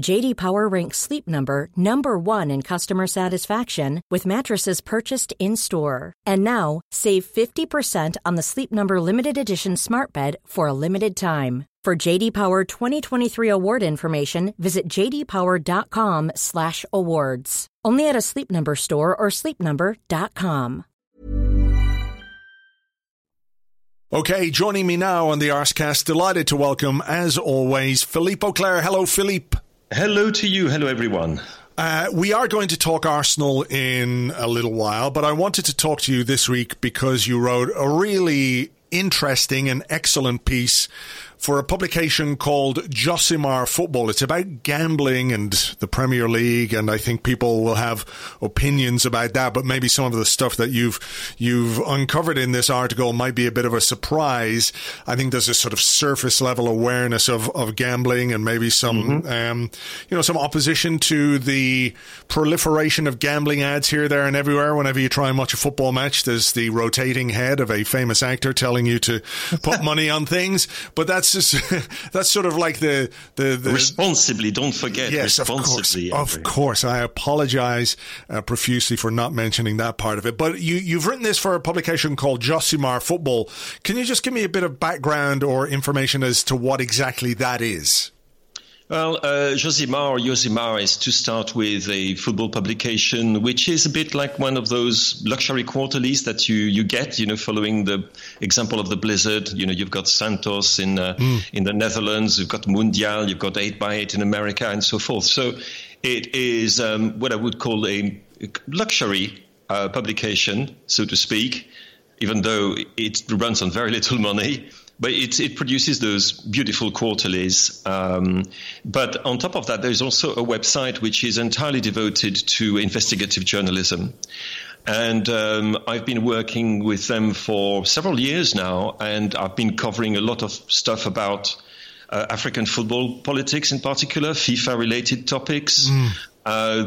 JD Power ranks Sleep Number number 1 in customer satisfaction with mattresses purchased in-store. And now, save 50% on the Sleep Number limited edition Smart Bed for a limited time. For JD Power 2023 award information, visit jdpower.com/awards. Only at a Sleep Number store or sleepnumber.com. Okay, joining me now on the Arsecast, delighted to welcome, as always, Philippe Auclair. Hello, Philippe. Hello to you. Hello, everyone. Uh, we are going to talk Arsenal in a little while, but I wanted to talk to you this week because you wrote a really interesting and excellent piece for a publication called Josimar Football. It's about gambling and the Premier League, and I think people will have opinions about that. But maybe some of the stuff that you've you've uncovered in this article might be a bit of a surprise. I think there's a sort of surface level awareness of, of gambling, and maybe some mm-hmm. um, you know some opposition to the proliferation of gambling ads here, there, and everywhere. Whenever you try and watch a football match, there's the rotating head of a famous actor telling you to put <laughs> money on things. But that's just <laughs> that's sort of like the the, the responsibly. Don't forget, yes, responsibly. Of course, of course. I apologize uh, profusely for not mentioning that part of it. But you you've written this for a publication called Josimar Football. Can you just give me a bit of background or information as to what exactly that is? Well, uh, Josimar Josimar is to start with a football publication, which is a bit like one of those luxury quarterlies that you, you get, you know, following the example of the Blizzard. You know, you've got Santos in, uh, mm. in the Netherlands, you've got Mundial, you've got 8x8 in America, and so forth. So it is um, what I would call a luxury uh, publication, so to speak, even though it runs on very little money but it, it produces those beautiful quarterlies. Um, but on top of that, there's also a website which is entirely devoted to investigative journalism. And um, I've been working with them for several years now, and I've been covering a lot of stuff about uh, African football politics in particular, FIFA related topics. Mm. Uh,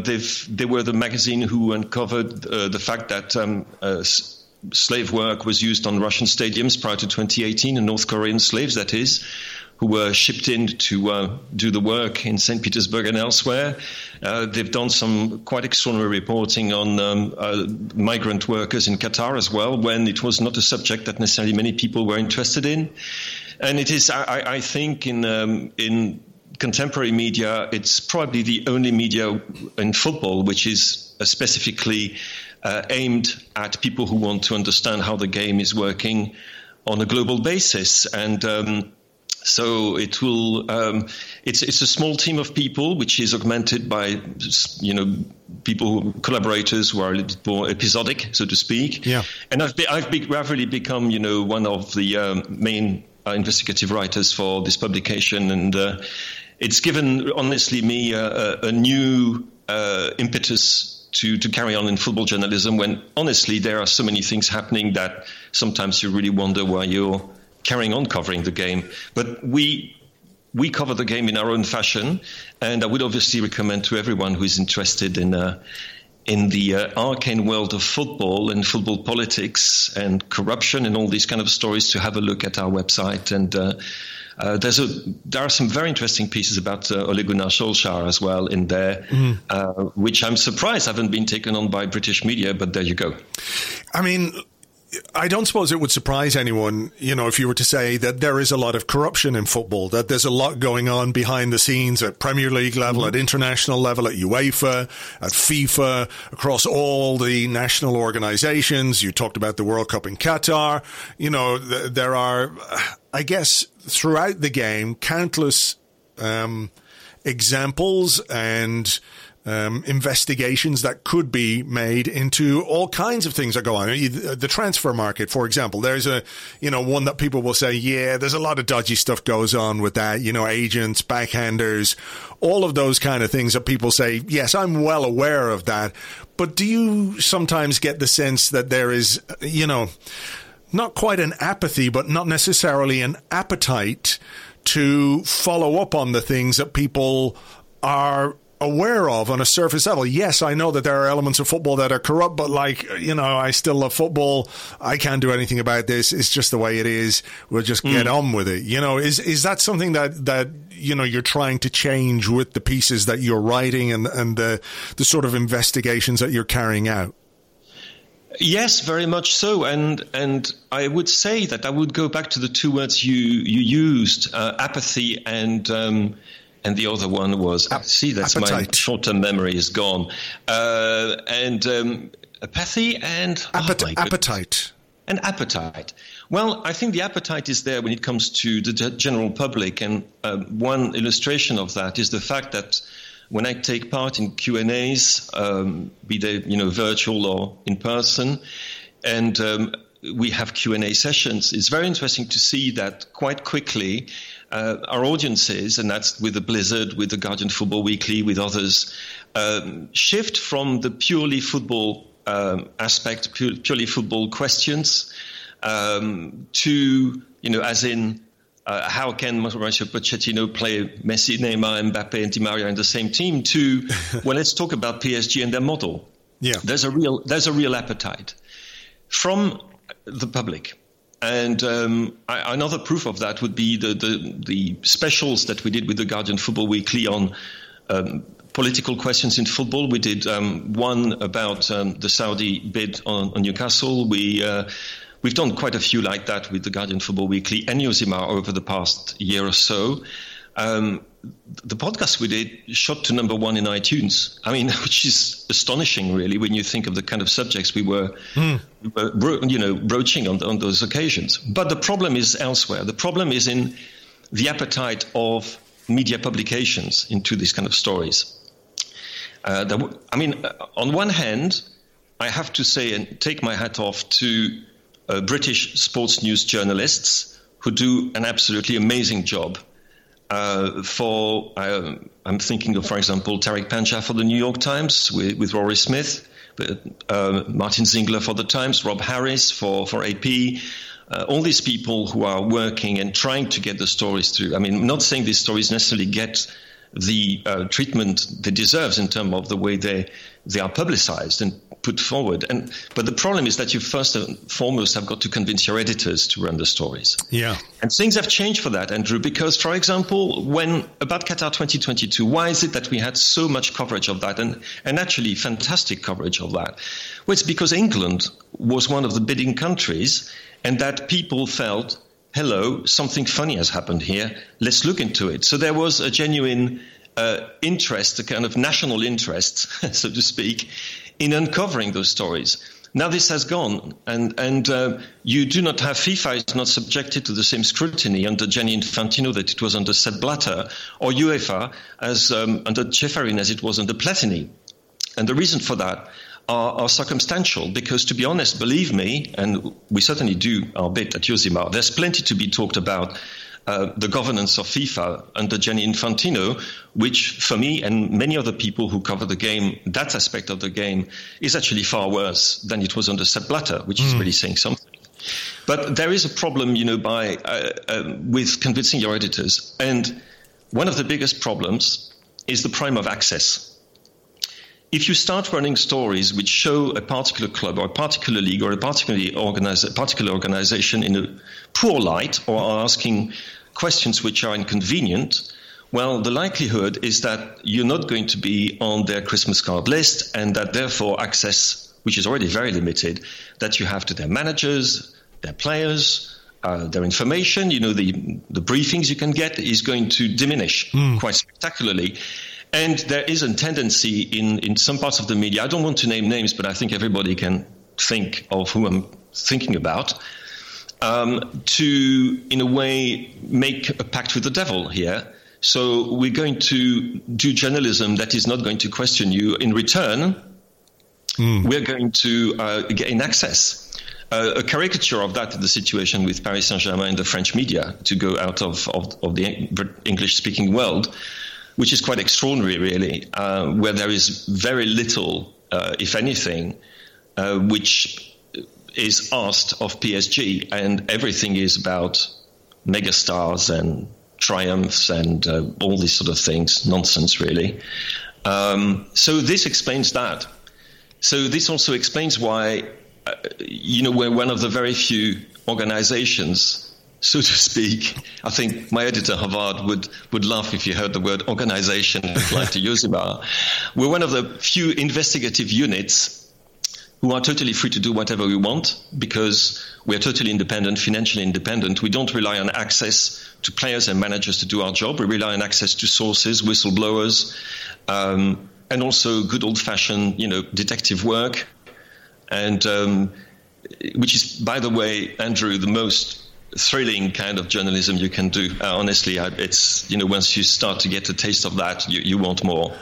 they were the magazine who uncovered uh, the fact that um, uh, slave work was used on Russian stadiums prior to 2018, and North Korean slaves, that is, who were shipped in to uh, do the work in St. Petersburg and elsewhere. Uh, they've done some quite extraordinary reporting on um, uh, migrant workers in Qatar as well, when it was not a subject that necessarily many people were interested in. And it is, I, I think, in um, in contemporary media, it's probably the only media in football which is specifically uh, aimed at people who want to understand how the game is working on a global basis. And um, so it will. Um, it's it's a small team of people, which is augmented by you know people, who, collaborators who are a little bit more episodic, so to speak. Yeah. And I've be, I've be, become you know one of the um, main uh, investigative writers for this publication, and uh, it's given honestly me a, a new uh, impetus to, to carry on in football journalism when honestly there are so many things happening that sometimes you really wonder why you're carrying on covering the game. But we we cover the game in our own fashion, and I would obviously recommend to everyone who is interested in uh, in the uh, arcane world of football and football politics and corruption and all these kind of stories to have a look at our website and. Uh, uh, there's a, there are some very interesting pieces about uh, Ole Gunnar Solskjaer as well in there, mm. uh, which I'm surprised haven't been taken on by British media, but there you go. I mean, I don't suppose it would surprise anyone, you know, if you were to say that there is a lot of corruption in football, that there's a lot going on behind the scenes at Premier League level, mm-hmm. at international level, at UEFA, at FIFA, across all the national organizations. You talked about the World Cup in Qatar. You know, th- there are, I guess, throughout the game, countless um, examples and um, investigations that could be made into all kinds of things that go on. The transfer market, for example, there's a, you know, one that people will say, yeah, there's a lot of dodgy stuff goes on with that, you know, agents, backhanders, all of those kind of things that people say, yes, I'm well aware of that. But do you sometimes get the sense that there is, you know, not quite an apathy, but not necessarily an appetite to follow up on the things that people are aware of on a surface level. Yes, I know that there are elements of football that are corrupt, but like, you know, I still love football. I can't do anything about this. It's just the way it is. We'll just mm. get on with it. You know, is, is that something that, that, you know, you're trying to change with the pieces that you're writing and, and the, the sort of investigations that you're carrying out? Yes, very much so, and and I would say that I would go back to the two words you you used, uh, apathy and. Um, and the other one was see that's appetite. my short-term memory is gone, uh, and um, apathy and Appet- oh appetite and appetite. Well, I think the appetite is there when it comes to the general public, and uh, one illustration of that is the fact that when I take part in Q and A's, um, be they you know virtual or in person, and um, we have Q and A sessions, it's very interesting to see that quite quickly. Uh, our audiences, and that's with the Blizzard, with the Guardian Football Weekly, with others, um, shift from the purely football um, aspect, purely football questions, um, to you know, as in uh, how can Mauricio Pochettino play Messi, Neymar, Mbappe, and Di Maria in the same team? To <laughs> well, let's talk about PSG and their model. Yeah, there's a real there's a real appetite from the public. And um, I, another proof of that would be the, the, the specials that we did with the Guardian Football Weekly on um, political questions in football. We did um, one about um, the Saudi bid on, on Newcastle. We uh, We've done quite a few like that with the Guardian Football Weekly and Josimar over the past year or so. Um, the podcast we did shot to number one in iTunes. I mean, <laughs> which is astonishing, really, when you think of the kind of subjects we were, mm. you know, broaching on, on those occasions. But the problem is elsewhere. The problem is in the appetite of media publications into these kind of stories. Uh, that, I mean, uh, on one hand, I have to say and take my hat off to uh, British sports news journalists who do an absolutely amazing job. Uh, for uh, I'm thinking of, for example, Tariq Panja for the New York Times with, with Rory Smith, uh, Martyn Ziegler for the Times, Rob Harris for for AP. Uh, all these people who are working and trying to get the stories through. I mean, I'm not saying these stories necessarily get the uh, treatment they deserve in terms of the way they they are publicized and put forward. And but the problem is that you first and foremost have got to convince your editors to run the stories. Yeah. And things have changed for that, Andrew, because for example, when about Qatar 2022, why is it that we had so much coverage of that and and actually fantastic coverage of that? Well, it's because England was one of the bidding countries, and that people felt hello, something funny has happened here. Let's look into it. So there was a genuine uh, interest, a kind of national interest, <laughs> so to speak, in uncovering those stories. Now this has gone, and and uh, you do not have FIFA is not subjected to the same scrutiny under Gianni Infantino that it was under Sepp Blatter, or UEFA as um, under Ceferin as it was under Platini, and the reason for that are, are, circumstantial because, to be honest, believe me, and we certainly do our bit at Josimar, there's plenty to be talked about. Uh, the governance of FIFA under Gianni Infantino, which for me and many other people who cover the game, that aspect of the game is actually far worse than it was under Sepp Blatter, which mm. is hmm. really saying something. But there is a problem, you know, by uh, uh, with convincing your editors, and one of the biggest problems is the prime of access if you start running stories which show a particular club or a particular league or a particularly organize, particular organization in a poor light or are asking questions which are inconvenient, well, the likelihood is that you're not going to be on their Christmas card list and that therefore access, which is already very limited, that you have to their managers, their players, uh, their information, you know, the, the briefings you can get is going to diminish mm. quite spectacularly. And there is a tendency in, in some parts of the media, I don't want to name names, but I think everybody can think of who I'm thinking about, um, to, in a way, make a pact with the devil here. So we're going to do journalism that is not going to question you. In return, mm. we're going to uh, gain access. Uh, a caricature of that is the situation with Paris Saint Germain and the French media to go out of, of, of the English speaking world which is quite extraordinary, really, uh, where there is very little, uh, if anything, uh, which is asked of PSG, and everything is about megastars and triumphs and uh, all these sort of things. Nonsense, really. Um, so this explains that. So this also explains why, uh, you know, we're one of the very few organizations so to speak. I think my editor Havard would, would laugh if he heard the word organization applied to Josimar. <laughs> We're one of the few investigative units who are totally free to do whatever we want because we are totally independent, financially independent. We don't rely on access to players and managers to do our job. We rely on access to sources, whistleblowers, um, and also good old-fashioned, you know, detective work, and um, which is, by the way, Andrew, the most thrilling kind of journalism you can do. Uh, honestly, it's you know once you start to get a taste of that, you, you want more.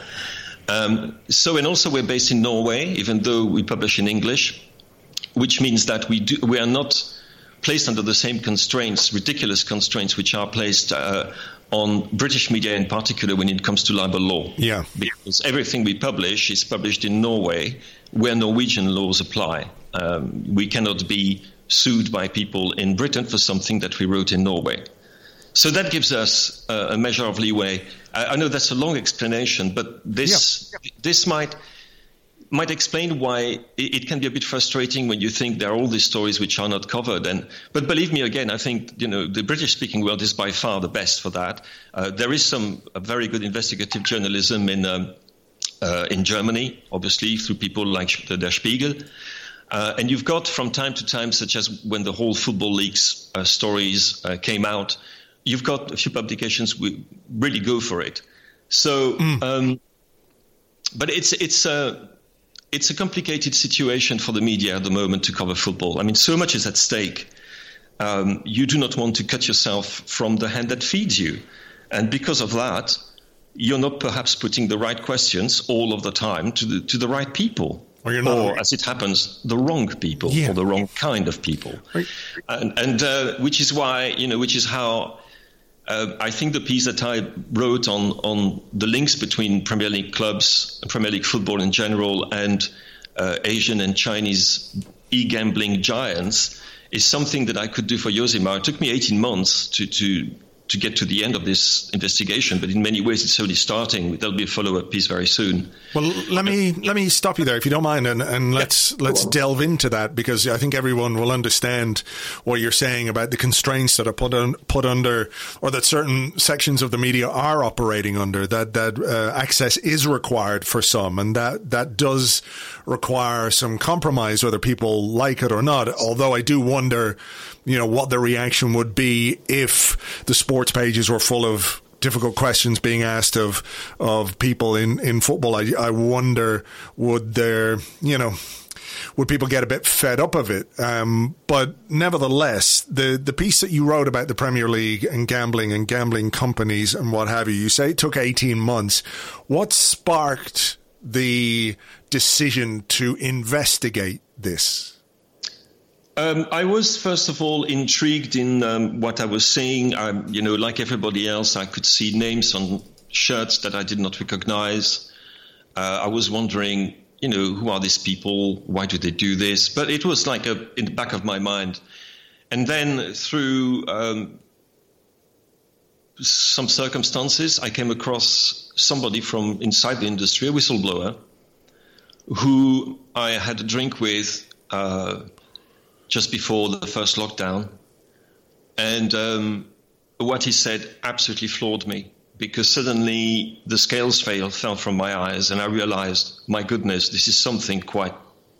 Um, so, and also we're based in Norway, even though we publish in English, which means that we do we are not placed under the same constraints, ridiculous constraints, which are placed uh, on British media in particular when it comes to libel law. Yeah, because everything we publish is published in Norway, where Norwegian laws apply. Um, we cannot be sued by people in Britain for something that we wrote in Norway. So that gives us uh, a measure of leeway. I, I, know that's a long explanation, but this yeah. this might might explain why it, can be a bit frustrating when you think there are all these stories which are not covered. And but believe me, again, I think you know the British-speaking world is by far the best for that. Uh, there is some very good investigative journalism in. Um, uh, in Germany, obviously, through people like the Der Spiegel. Uh, and you've got from time to time, such as when the whole Football Leaks uh, stories uh, came out, you've got a few publications we really go for it. So, mm. um, but it's it's a it's a complicated situation for the media at the moment to cover football. I mean, so much is at stake. Um, you do not want to cut yourself from the hand that feeds you, and because of that, you're not perhaps putting the right questions all of the time to the to the right people or you're not, or as it happens, the wrong people yeah. or the wrong kind of people, and, and uh, which is why you know, which is how uh, I think the piece that I wrote on on the links between Premier League clubs, Premier League football in general, and uh, Asian and Chinese e-gambling giants is something that I could do for Josimar. It took me 18 months to to to get to the end of this investigation, but in many ways it's only starting. There'll be a follow-up piece very soon. Well, let me let me stop you there if you don't mind, and, and let's yeah. let's delve into that because I think everyone will understand what you're saying about the constraints that are put on, put under, or that certain sections of the media are operating under. That that uh, access is required for some, and that that does require some compromise, whether people like it or not. Although I do wonder you know, what the reaction would be if the sports pages were full of difficult questions being asked of of people in in football. I, I wonder would there, you know, would people get a bit fed up of it? Um, but nevertheless, the the piece that you wrote about the Premier League and gambling and gambling companies and what have you, you say it took eighteen months. What sparked the decision to investigate this? Um, I was first of all intrigued in um, what I was seeing. Um, you know, like everybody else, I could see names on shirts that I did not recognize. Uh, I was wondering, you know, who are these people? Why do they do this? But it was like a, in the back of my mind. And then through um, some circumstances, I came across somebody from inside the industry, a whistleblower, who I had a drink with. Uh, just before the first lockdown. And um, what he said absolutely floored me because suddenly the scales fell, fell from my eyes and I realized, my goodness, this is something quite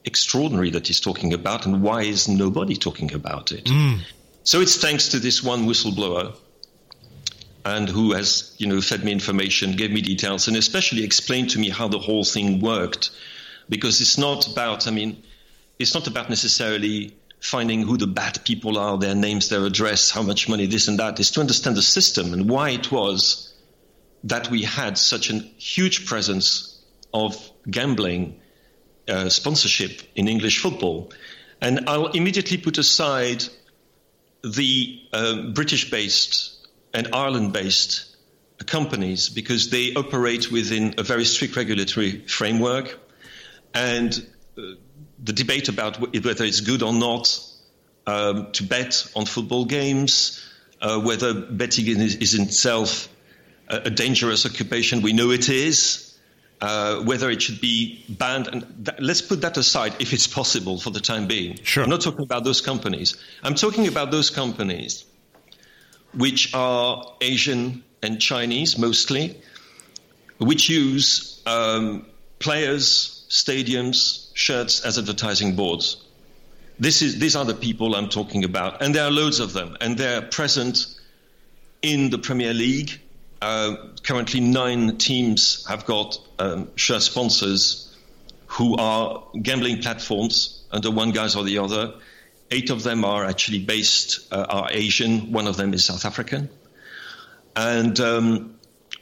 extraordinary that he's talking about. And why is nobody talking about it? Mm. So it's thanks to this one whistleblower and who has, you know, fed me information, gave me details, and especially explained to me how the whole thing worked. Because it's not about, I mean, it's not about necessarily finding who the bad people are, their names, their address, how much money, this and that, is to understand the system and why it was that we had such a huge presence of gambling uh, sponsorship in English football. And I'll immediately put aside the uh, British based and Ireland based companies because they operate within a very strict regulatory framework. And uh, the debate about whether it's good or not um, to bet on football games, uh, whether betting is, is in itself a, a, dangerous occupation. We know it is. Uh, whether it should be banned, and th- let's put that aside if it's possible for the time being. Sure. I'm not talking about those companies. I'm talking about those companies which are Asian and Chinese mostly, which use um, players, stadiums, shirts as advertising boards. This is, these are the people I'm talking about, and there are loads of them, and they're present in the Premier League. Uh, currently, nine teams have got um, shirt sponsors who are gambling platforms under one guise or the other. Eight of them are actually based, uh, are Asian. One of them is South African. And um,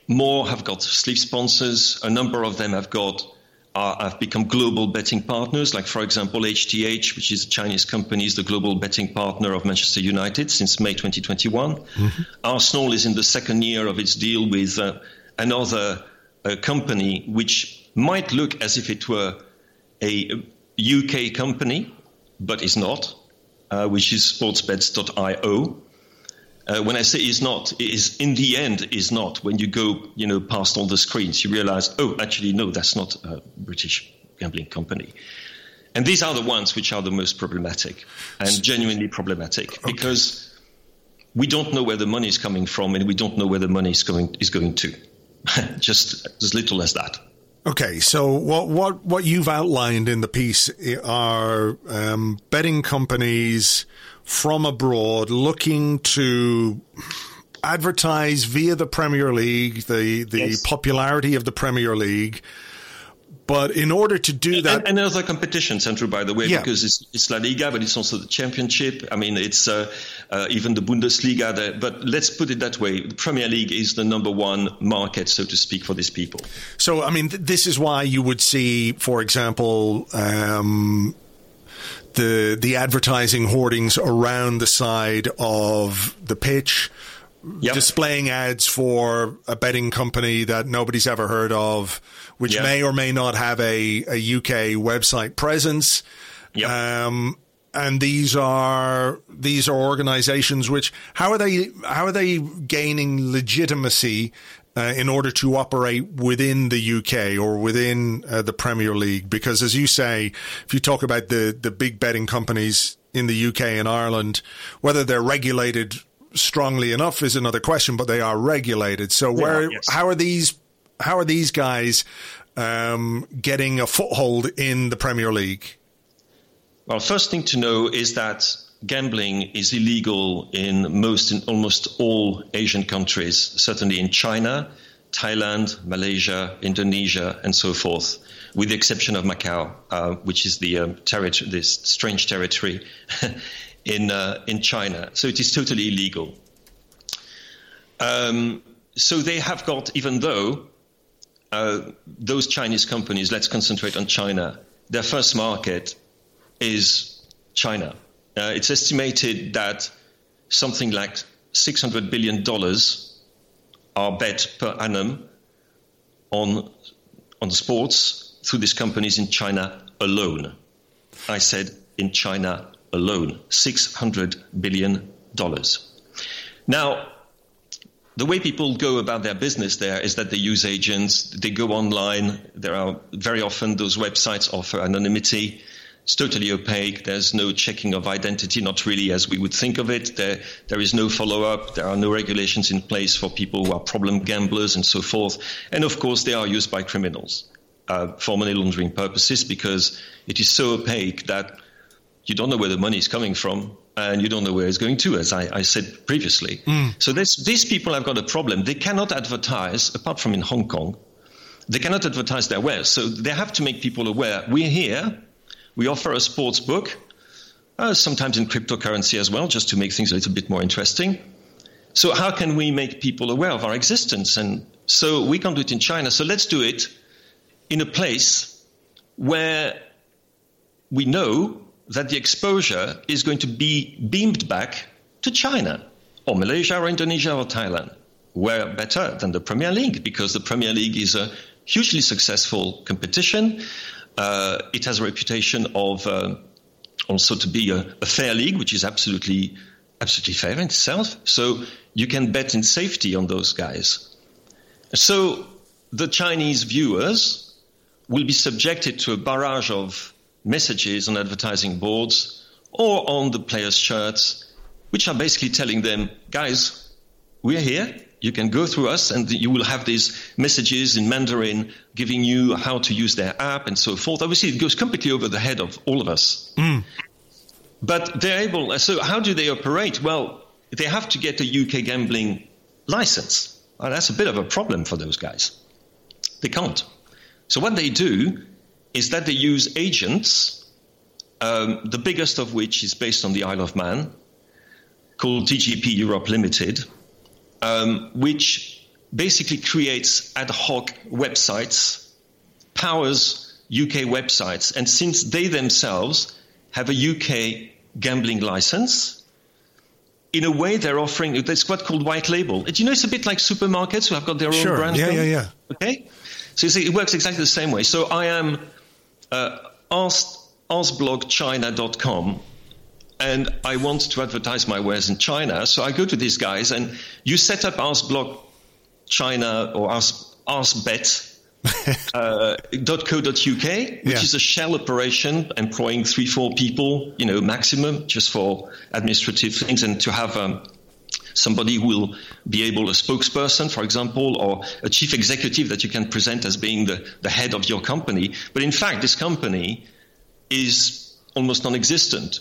more have got sleeve sponsors. A number of them have got are, have become global betting partners. Like, for example, HTH, which is a Chinese company, is the global betting partner of Manchester United since May 2021. Mm-hmm. Arsenal is in the second year of its deal with uh, another uh, company, which might look as if it were a UK company, but is not, uh, which is sportsbet.io. Uh, when I say is not, is in the end is not. When you go, you know, past all the screens, you realize, oh, actually, no, that's not a British gambling company. And these are the ones which are the most problematic and genuinely problematic okay. because we don't know where the money is coming from and we don't know where the money is going is going to. <laughs> Just as little as that. Okay, so what what what you've outlined in the piece are um, betting companies from abroad looking to advertise via the Premier League, the the yes. popularity of the Premier League. But in order to do that, and, and other competitions, Andrew, by the way, yeah. because it's, it's, La Liga, but it's also the Championship. I mean, it's uh, uh, even the Bundesliga. There. But let's put it that way: the Premier League is the number one market, so to speak, for these people. So, I mean, th- this is why you would see, for example, um, the the advertising hoardings around the side of the pitch, yep. displaying ads for a betting company that nobody's ever heard of, which yep. may or may not have a, a UK website presence. Yep. Um, and these are these are organizations which how are they how are they gaining legitimacy uh, in order to operate within the UK or within uh, the Premier League. Because as you say, if you talk about the, the big betting companies in the UK and Ireland, whether they're regulated strongly enough is another question, but they are regulated. So where, yes. how are these, how are these guys um, getting a foothold in the Premier League? Well, first thing to know is that gambling is illegal in most, in almost all Asian countries, certainly in China, Thailand, Malaysia, Indonesia, and so forth, with the exception of Macau, uh, which is the um, territory, this strange territory <laughs> in uh, in China. So it is totally illegal. Um, so they have got, even though uh, those Chinese companies, let's concentrate on China, their first market is China. Uh, it's estimated that something like $600 billion are bet per annum on, on sports through these companies in China alone. I said in China alone, $600 billion. Now, the way people go about their business there is that they use agents, they go online. There are very often those websites offer anonymity. It's totally opaque. There's no checking of identity, not really as we would think of it. There, there is no follow up. There are no regulations in place for people who are problem gamblers and so forth. And of course, they are used by criminals uh, for money laundering purposes because it is so opaque that you don't know where the money is coming from and you don't know where it's going to, as I, I said previously. Mm. So this, these people have got a problem. They cannot advertise, apart from in Hong Kong, they cannot advertise their wares. So they have to make people aware we're here we offer a sports book, uh, sometimes in cryptocurrency as well, just to make things a little bit more interesting. So, how can we make people aware of our existence? And so, we can't do it in China. So, let's do it in a place where we know that the exposure is going to be beamed back to China or Malaysia or Indonesia or Thailand. Where better than the Premier League because the Premier League is a hugely successful competition uh, it has a reputation of uh, also to be a, a, fair league, which is absolutely absolutely fair in itself. So you can bet in safety on those guys. So the Chinese viewers will be subjected to a barrage of messages on advertising boards or on the players' shirts, which are basically telling them, guys, we're here. You can go through us and you will have these messages in Mandarin giving you how to use their app and so forth. Obviously, it goes completely over the head of all of us. Mm. But they're able, so how do they operate? Well, they have to get a UK gambling license. Well, that's a bit of a problem for those guys. They can't. So what they do is that they use agents, um, the biggest of which is based on the Isle of Man, called TGP Europe Limited, um, which basically creates ad hoc websites, powers UK websites, and since they themselves have a UK gambling license, in a way they're offering it's what called white label. Do you know it's a bit like supermarkets who have got their own sure. brand? Yeah, yeah, yeah. Okay, so you see, it works exactly the same way. So I am uh, asked askblogchina.com and I want to advertise my wares in China. So I go to these guys, and you set up AskBlog China or Ask, AskBet. <laughs> uh, .co.uk, which yeah. is a shell operation employing three, four people, you know, maximum, just for administrative things, and to have um, somebody who will be able, a spokesperson, for example, or a chief executive that you can present as being the, the head of your company. But in fact, this company is almost non-existent.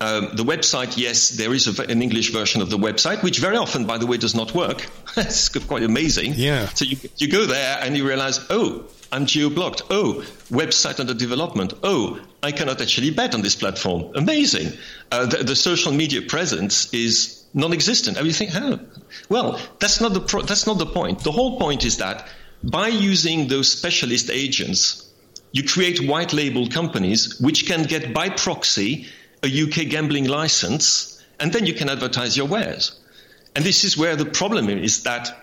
Um, the website, yes, there is a, an English version of the website, which very often, by the way, does not work. <laughs> it's quite amazing. Yeah. So you, you go there and you realize, oh, I'm geo blocked. Oh, website under development. Oh, I cannot actually bet on this platform. Amazing. Uh, the, the, social media presence is non-existent. And you think? Well, that's not the pro- that's not the point. The whole point is that by using those specialist agents, you create white label companies which can get by proxy a UK gambling license, and then you can advertise your wares. And this is where the problem is that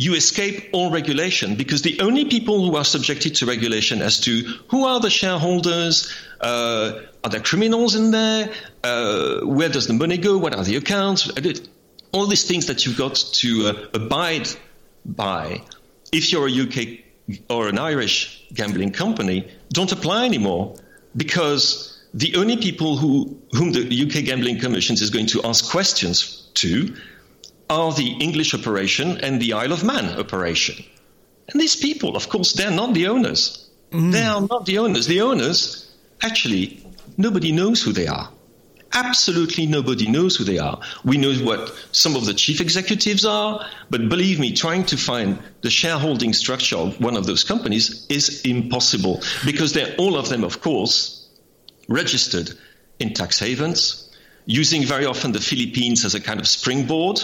you escape all regulation because the only people who are subjected to regulation as to who are the shareholders, uh, are there criminals in there, uh, where does the money go, what are the accounts, all these things that you've got to uh, abide by. If you're a UK or an Irish gambling company don't apply anymore because the only people who, whom the UK Gambling Commission is going to ask questions to are the English operation and the Isle of Man operation. And these people, of course, they're not the owners. Mm. They are not the owners. The owners, actually, nobody knows who they are. Absolutely nobody knows who they are. We know what some of the chief executives are, but believe me, trying to find the shareholding structure of one of those companies is impossible because they're all of them, of course, registered in tax havens, using very often the Philippines as a kind of springboard,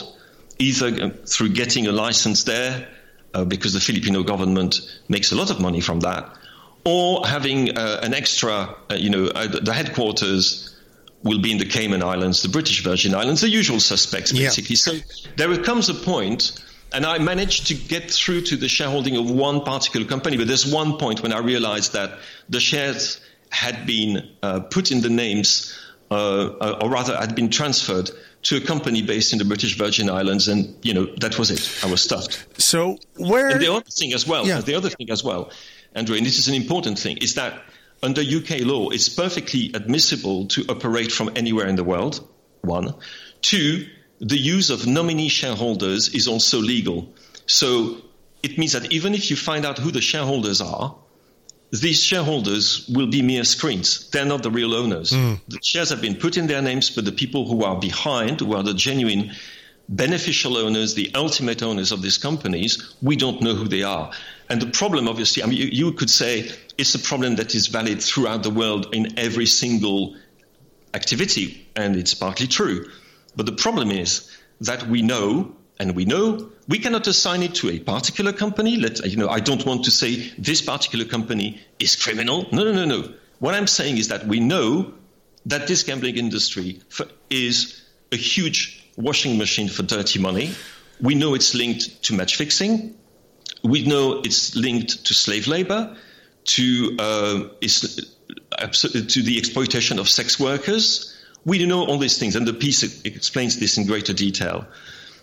either uh, through getting a license there, uh, because the Filipino government makes a lot of money from that, or having uh, an extra, uh, you know, uh, the headquarters will be in the Cayman Islands, the British Virgin Islands, the usual suspects, basically. Yeah. So there comes a point, and I managed to get through to the shareholding of one particular company, but there's one point when I realized that the shares had been uh, put in the names, uh, uh, or rather had been transferred to a company based in the British Virgin Islands, and you know that was it. I was stuffed. So where and the other thing as well, yeah. the other thing as well, Andrew, and this is an important thing, is that under UK law, it's perfectly admissible to operate from anywhere in the world. One, two, the use of nominee shareholders is also legal. So it means that even if you find out who the shareholders are, these shareholders will be mere screens. They're not the real owners. Mm. The shares have been put in their names, but the people who are behind, who are the genuine beneficial owners, the ultimate owners of these companies, we don't know who they are. And the problem, obviously, I mean, you, you could say it's a problem that is valid throughout the world in every single activity, and it's partly true. But the problem is that we know and we know we cannot assign it to a particular company. Let you know, I don't want to say this particular company is criminal. No, no, no, no. What I'm saying is that we know that this gambling industry is a huge washing machine for dirty money. We know it's linked to match fixing. We know it's linked to slave labor, to uh, to the exploitation of sex workers. We know all these things, and the piece explains this in greater detail.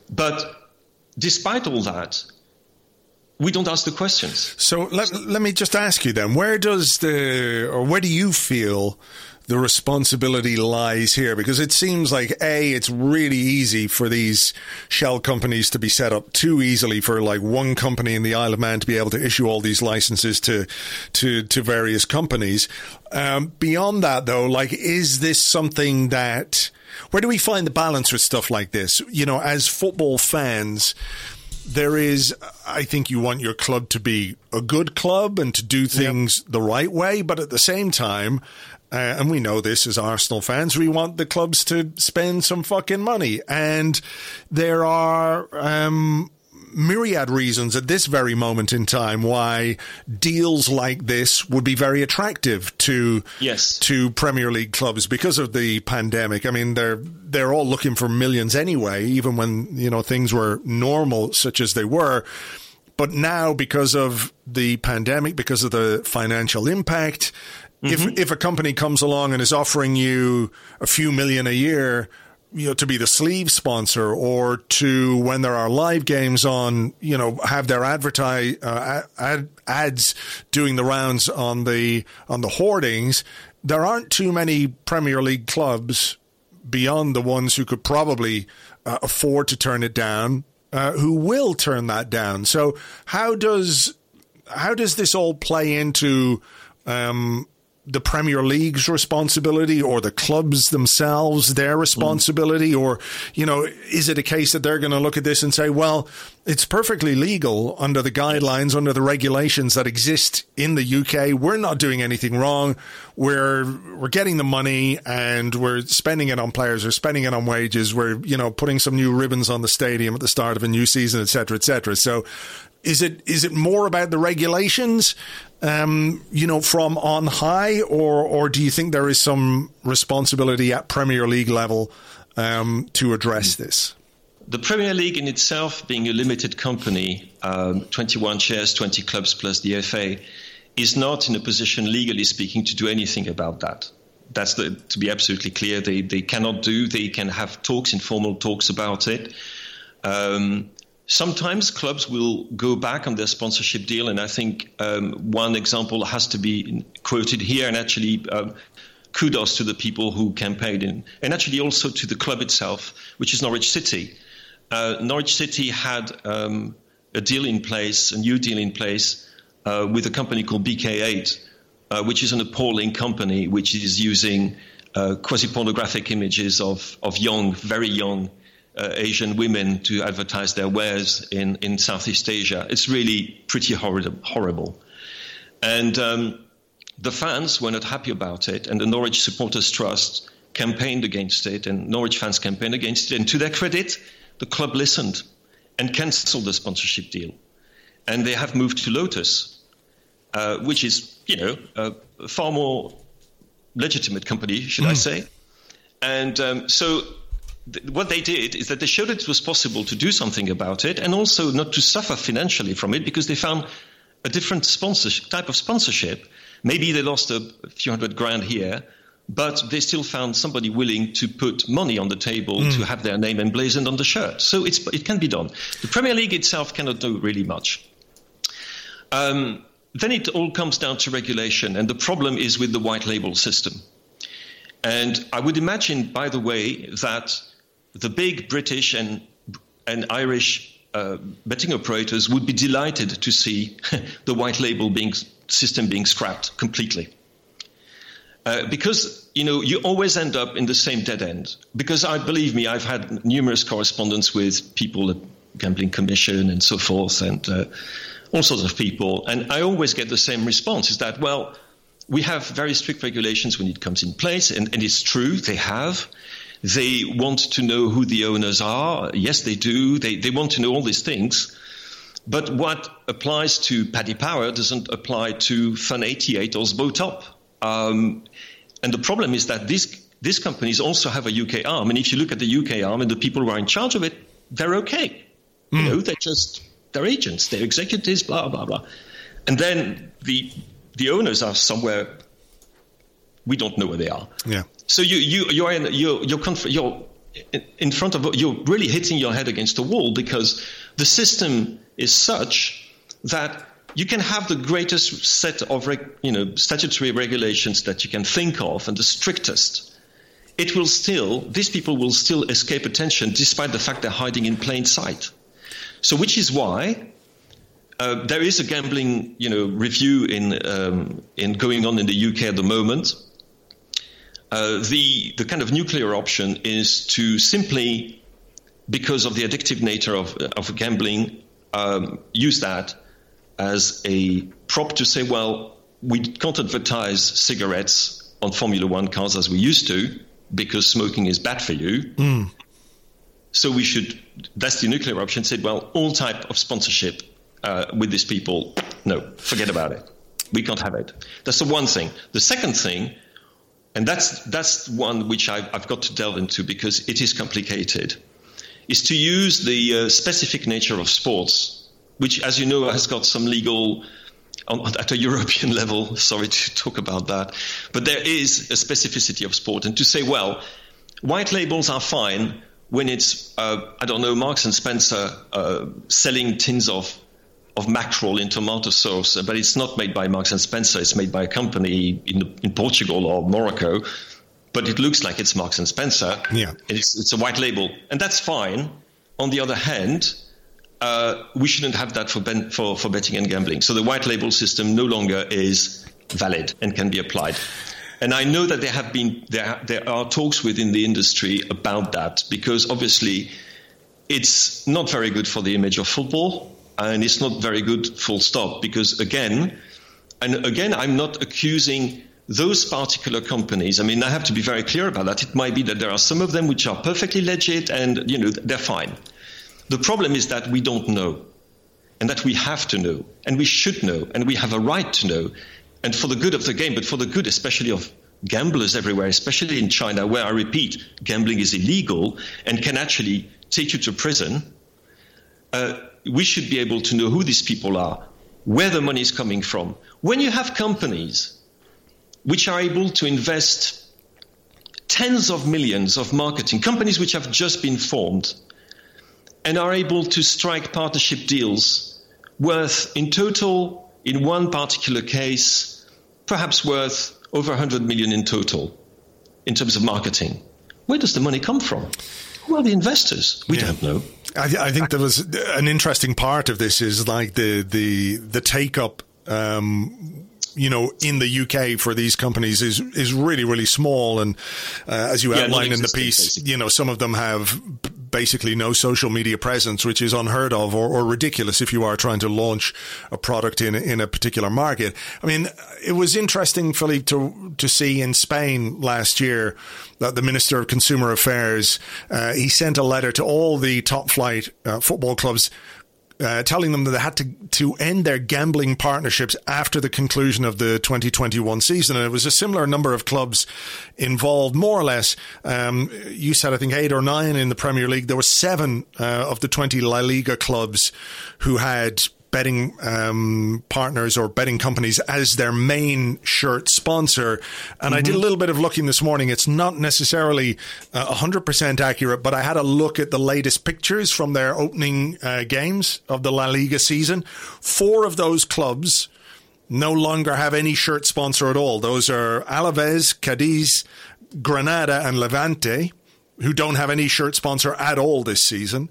But despite all that, we don't ask the questions. So let, let me just ask you then, where does the, or where do you feel the responsibility lies here? Because it seems like a it's really easy for these shell companies to be set up too easily for like one company in the Isle of Man to be able to issue all these licenses to to to various companies. Um, beyond that, though, like, is this something that where do we find the balance with stuff like this? You know, as football fans there is, I think you want your club to be a good club and to do things yep. the right way, but at the same time, uh, and we know this as Arsenal fans, we want the clubs to spend some fucking money. And there are, um, myriad reasons at this very moment in time why deals like this would be very attractive to yes. to Premier League clubs because of the pandemic. I mean, they're they're all looking for millions anyway, even when you know things were normal, such as they were. But now, because of the pandemic, because of the financial impact, mm-hmm. if if a company comes along and is offering you a few million a year you know, to be the sleeve sponsor or to when there are live games on, you know, have their advertise uh, ad, ads doing the rounds on the on the hoardings. There aren't too many Premier League clubs beyond the ones who could probably uh, afford to turn it down, uh, who will turn that down. So how does how does this all play into um, the Premier League's responsibility or the clubs themselves their responsibility? Mm. or you know is it a case that they're going to look at this and say well it's perfectly legal under the guidelines under the regulations that exist in the UK we're not doing anything wrong. We're we're getting the money and we're spending it on players. We're spending it on wages. We're you know putting some new ribbons on the stadium at the start of a new season etc etc so is it is it more about the regulations um, you know, from on high, or or do you think there is some responsibility at Premier League level um, to address this? The Premier League in itself, being a limited company, um, 21 shares, 20 clubs plus the FA, is not in a position, legally speaking, to do anything about that. That's the, to be absolutely clear. They they cannot do. They can have talks, informal talks about it. Um, Sometimes clubs will go back on their sponsorship deal, and I think um, one example has to be quoted here. And actually, um, kudos to the people who campaigned, in, and actually also to the club itself, which is Norwich City. Uh, Norwich City had um, a deal in place, a new deal in place, uh, with a company called BK8, uh, which is an appalling company which is using uh, quasi pornographic images of, of young, very young uh, Asian women to advertise their wares in, in Southeast Asia. It's really pretty horrible. horrible. And um, the fans were not happy about it, and the Norwich Supporters Trust campaigned against it, and Norwich fans campaigned against it. And to their credit, the club listened and cancelled the sponsorship deal. And they have moved to Lotus, uh, which is, you know, a far more legitimate company, should mm. I say. And um, so what they did is that they showed it was possible to do something about it and also not to suffer financially from it because they found a different type of sponsorship. Maybe they lost a few hundred grand here, but they still found somebody willing to put money on the table mm. to have their name emblazoned on the shirt. So it can be done. The Premier League itself cannot do really much. Um, then it all comes down to regulation, and the problem is with the white label system. And I would imagine, by the way, that the big British and, and Irish uh, betting operators would be delighted to see <laughs> the white label being, system being scrapped completely. Uh, because you know you always end up in the same dead end. Because I believe me, I've had numerous correspondence with people at Gambling Commission and so forth, and uh, all sorts of people, and I always get the same response: is that well, we have very strict regulations when it comes in place, and, and it's true they have. They want to know who the owners are. Yes, they do. They, they want to know all these things. But what applies to Paddy Power doesn't apply to Fun 88 or SBOTOP. Um, and the problem is that these, these companies also have a UK arm. And if you look at the UK arm and the people who are in charge of it, they're okay. Mm. You hmm. know, they're just, they're agents, they're executives, blah, blah, blah. And then the, the owners are somewhere we don't know where they are. Yeah. So you you you are in you're you're, conf- you're in front of you're really hitting your head against a wall because the system is such that you can have the greatest set of you know statutory regulations that you can think of and the strictest it will still these people will still escape attention despite the fact they're hiding in plain sight so which is why uh, there is a gambling you know review in um, in going on in the UK at the moment uh, the the kind of nuclear option is to simply because of the addictive nature of, of gambling um, use that as a prop to say, well, we can't advertise cigarettes on Formula One cars as we used to because smoking is bad for you. Mm. So we should, that's the nuclear option, said, well, all type of sponsorship uh, with these people, no, forget about it. We can't have it. That's the one thing. The second thing, and that's, that's one which I've, I've got to delve into because it is complicated, is to use the uh, specific nature of sports which, as you know, has got some legal at a <laughs> European level. Sorry to talk about that, but there is a specificity of sport, and to say, well, white labels are fine when it's uh, I don't know Marks and Spencer uh, selling tins of of mackerel in tomato sauce, but it's not made by Marks and Spencer. It's made by a company in, in Portugal or Morocco, but it looks like it's Marks and Spencer. Yeah, it's, it's a white label, and that's fine. On the other hand, uh, we shouldn't have that for, ben- for, for betting and gambling. So the white label system no longer is valid and can be applied. And I know that there have been there there are talks within the industry about that because obviously it's not very good for the image of football and it's not very good full stop because again and again I'm not accusing those particular companies. I mean I have to be very clear about that. It might be that there are some of them which are perfectly legit and you know they're fine. The problem is that we don't know, and that we have to know, and we should know, and we have a right to know, and for the good of the game, but for the good especially of gamblers everywhere, especially in China, where I repeat, gambling is illegal and can actually take you to prison. Uh, we should be able to know who these people are, where the money is coming from. When you have companies which are able to invest tens of millions of marketing, companies which have just been formed, and are able to strike partnership deals worth in total, in one particular case, perhaps worth over 100 million in total in terms of marketing. Where does the money come from? Who are the investors? We yeah. don't know. I, I, think there was an interesting part of this is like the the the take up. Um, you know, in the UK for these companies is is really really small, and uh, as you yeah, outlined in the piece, basically. you know, some of them have basically no social media presence, which is unheard of or, or, ridiculous if you are trying to launch a product in in a particular market. I mean, it was interesting, Philippe, to to see in Spain last year that the Minister of Consumer Affairs uh, he sent a letter to all the top flight uh, football clubs uh, telling them that they had to, to end their gambling partnerships after the conclusion of the 2021 season. And it was a similar number of clubs involved, more or less. Um, you said, I think, eight or nine in the Premier League. There were seven uh, of the 20 La Liga clubs who had betting um, partners or betting companies as their main shirt sponsor. And mm-hmm. I did a mm-hmm. little bit of looking this morning. It's not necessarily uh, 100% accurate, but I had a look at the latest pictures from their opening uh, games of the La Liga season. Four of those clubs no longer have any shirt sponsor at all. Those are Alaves, Cadiz, Granada, and Levante, who don't have any shirt sponsor at all this season.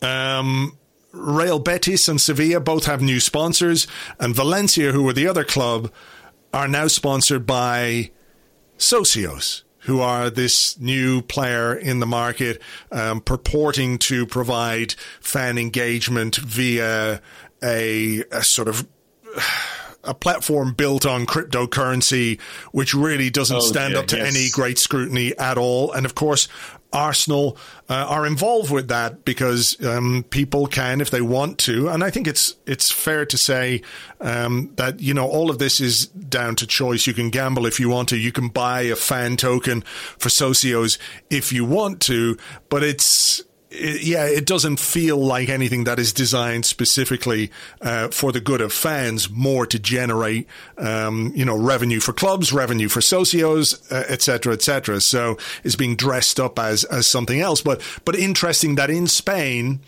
Um, Real Betis and Sevilla both have new sponsors, and Valencia, who were the other club, are now sponsored by Socios, who are this new player in the market, um, purporting to provide fan engagement via a, a sort of <sighs> a platform built on cryptocurrency, which really doesn't oh, stand yeah, up to yes. any great scrutiny at all. And of course, Arsenal uh, are involved with that because um, people can, if they want to, and I think it's it's fair to say um, that you know all of this is down to choice. You can gamble if you want to. You can buy a fan token for socios if you want to, but it's it, yeah, it doesn't feel like anything that is designed specifically uh, for the good of fans, more to generate, um, you know, revenue for clubs, revenue for socios, etc., uh, etc. Et so it's being dressed up as as something else. But but interesting that in Spain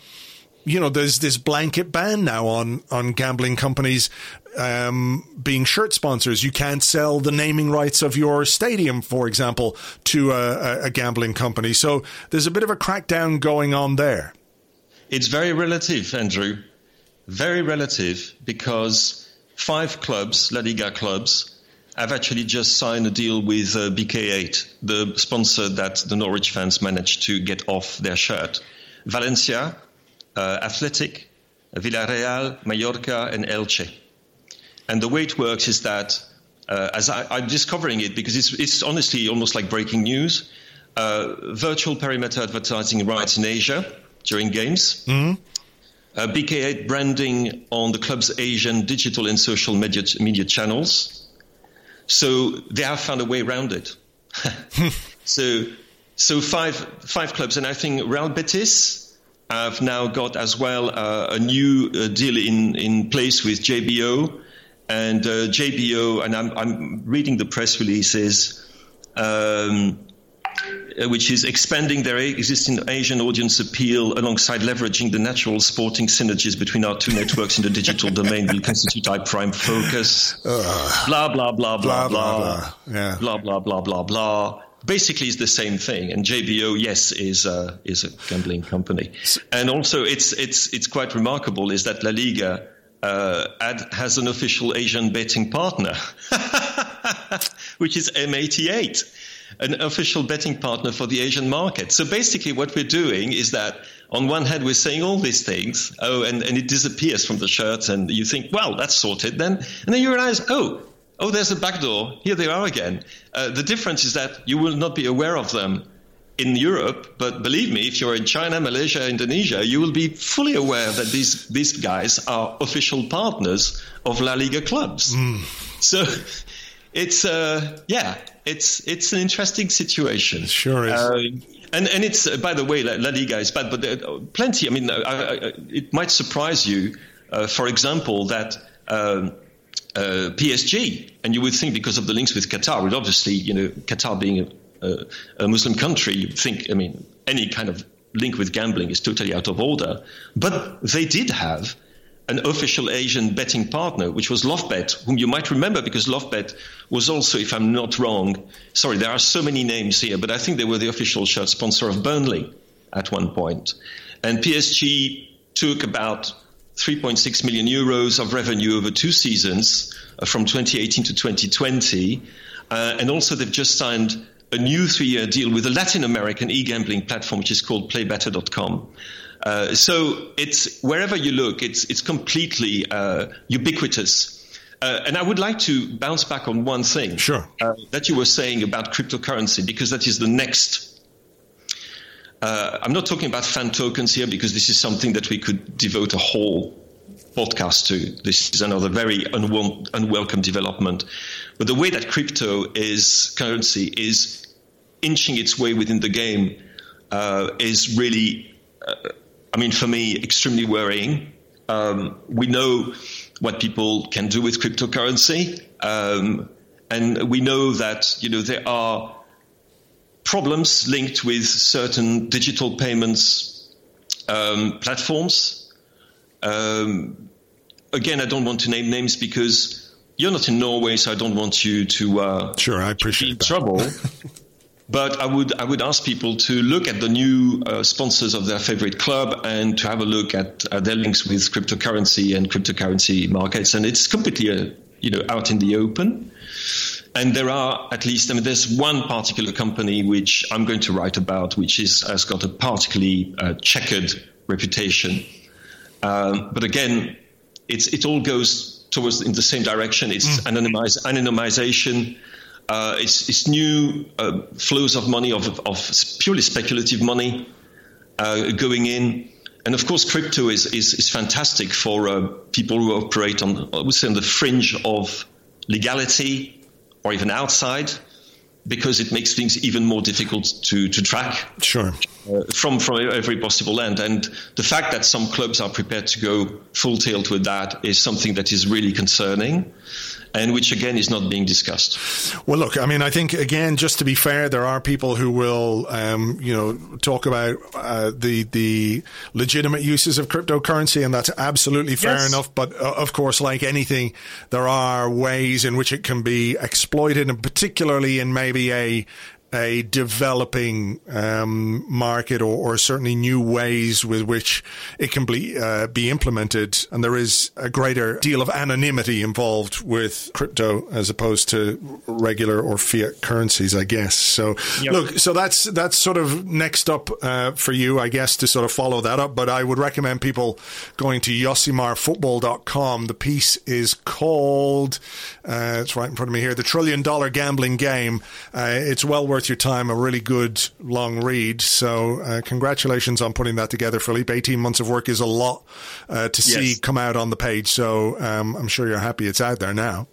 you know, there's this blanket ban now on on gambling companies um, being shirt sponsors. You can't sell the naming rights of your stadium, for example, to a, a gambling company. So there's a bit of a crackdown going on there. It's very relative, Andrew. Very relative because five clubs, La Liga clubs, have actually just signed a deal with uh, BK8, the sponsor that the Norwich fans managed to get off their shirt. Valencia, uh, Athletic, Villarreal, Mallorca, and Elche. And the way it works is that, uh, as I, am discovering it, because it's, it's, honestly almost like breaking news, uh, virtual perimeter advertising rights in Asia during games. Mm-hmm. Uh, BK8 branding on the club's Asian digital and social media, media channels. So they have found a way around it. <laughs> <laughs> so, so five five clubs, and I think Real Betis have now got as well uh, a new uh, deal in in place with JBO, and uh, JBO, and I'm I'm reading the press releases. Um, uh, which is expanding their existing Asian audience appeal alongside leveraging the natural sporting synergies between our two networks in the digital domain will constitute our prime focus. Blah, blah, blah, blah, blah, blah. Yeah. Blah, blah, blah, blah, blah. Basically, it's the same thing. And JBO, yes, is uh, is a gambling company. And also, it's it's it's quite remarkable is that La Liga uh, ad, has an official Asian betting partner, <laughs> which is M88 an official betting partner for the Asian market. So basically, what we're doing is that on one hand, we're saying all these things, oh, and, and it disappears from the shirt, and you think, well, that's sorted then. And then you realize, oh, oh, there's a back door. Here they are again. Uh, the difference is that you will not be aware of them in Europe, but believe me, if you're in China, Malaysia, Indonesia, you will be fully aware that these, these guys are official partners of La Liga clubs. Mm. So it's, uh, yeah, it's it's an interesting situation. It sure is. Uh, and and it's uh, by the way, La Liga is bad, but uh, plenty. I mean, I, I, it might surprise you, uh, for example, that. Um, uh, PSG, and you would think because of the links with Qatar, would obviously, you know, Qatar being a, a Muslim country, you'd think, I mean, any kind of link with gambling is totally out of order. But they did have an official Asian betting partner, which was Lovebet, whom you might remember because Lovebet was also, if I'm not wrong, sorry, there are so many names here, but I think they were the official shirt sponsor of Burnley at one point. And PSG took about 3.6 million euros of revenue over two seasons uh, from 2018 to 2020. Uh, and also, they've just signed a new three year deal with a Latin American e gambling platform, which is called playbetter.com. Uh, so it's wherever you look, it's it's completely uh, ubiquitous. Uh, and I would like to bounce back on one thing sure. Uh, that you were saying about cryptocurrency, because that is the next. Uh, I'm not talking about fan tokens here, because this is something that we could devote a whole podcast too. This is another very unwel- unwelcome development. But the way that crypto is currency is inching its way within the game is really I mean, for me, extremely worrying. Um, we know what people can do with cryptocurrency, um, and we know that you know there are problems linked with certain digital payments um, platforms. Um, again, I don't want to name names because you're not in Norway, so I don't want you to uh, sure. I appreciate trouble. <laughs> But I would I would ask people to look at the new uh, sponsors of their favorite club and to have a look at uh, their links with cryptocurrency and cryptocurrency markets, and it's completely uh, you know out in the open. And there are at least I mean there's one particular company which I'm going to write about, which is has got a particularly uh, checkered reputation. Um, but again, it's it all goes towards in the same direction. It's mm. anonymize, anonymization uh, it's, it's, new uh, flows of money, of, of purely speculative money uh, going in. And of course, crypto is, is, is fantastic for uh, people who operate on, I would say, on the fringe of legality or even outside, because it makes things even more difficult to, to track. Sure. Uh, from from every possible end, and the fact that some clubs are prepared to go full tilt with that is something that is really concerning. And which again is not being discussed. Well, look, I mean, I think again, just to be fair, there are people who will, um, you know, talk about uh, the the legitimate uses of cryptocurrency, and that's absolutely fair yes. enough. But uh, of course, like anything, there are ways in which it can be exploited, and particularly in maybe a a developing um, market or, or, certainly new ways with which it can be uh, be implemented, and there is a greater deal of anonymity involved with crypto as opposed to regular or fiat currencies, I guess. So, yep. look, so that's that's sort of next up uh, for you, I guess, to sort of follow that up. But I would recommend people going to josimarfootball.com. The piece is called, uh, it's right in front of me here, the Trillion Dollar Gambling Game. Uh, it's well worth worth your time, a really good long read. So, uh, congratulations on putting that together, Philippe. 18 months of work is a lot uh, to yes. see come out on the page. So, um, I'm sure you're happy it's out there now.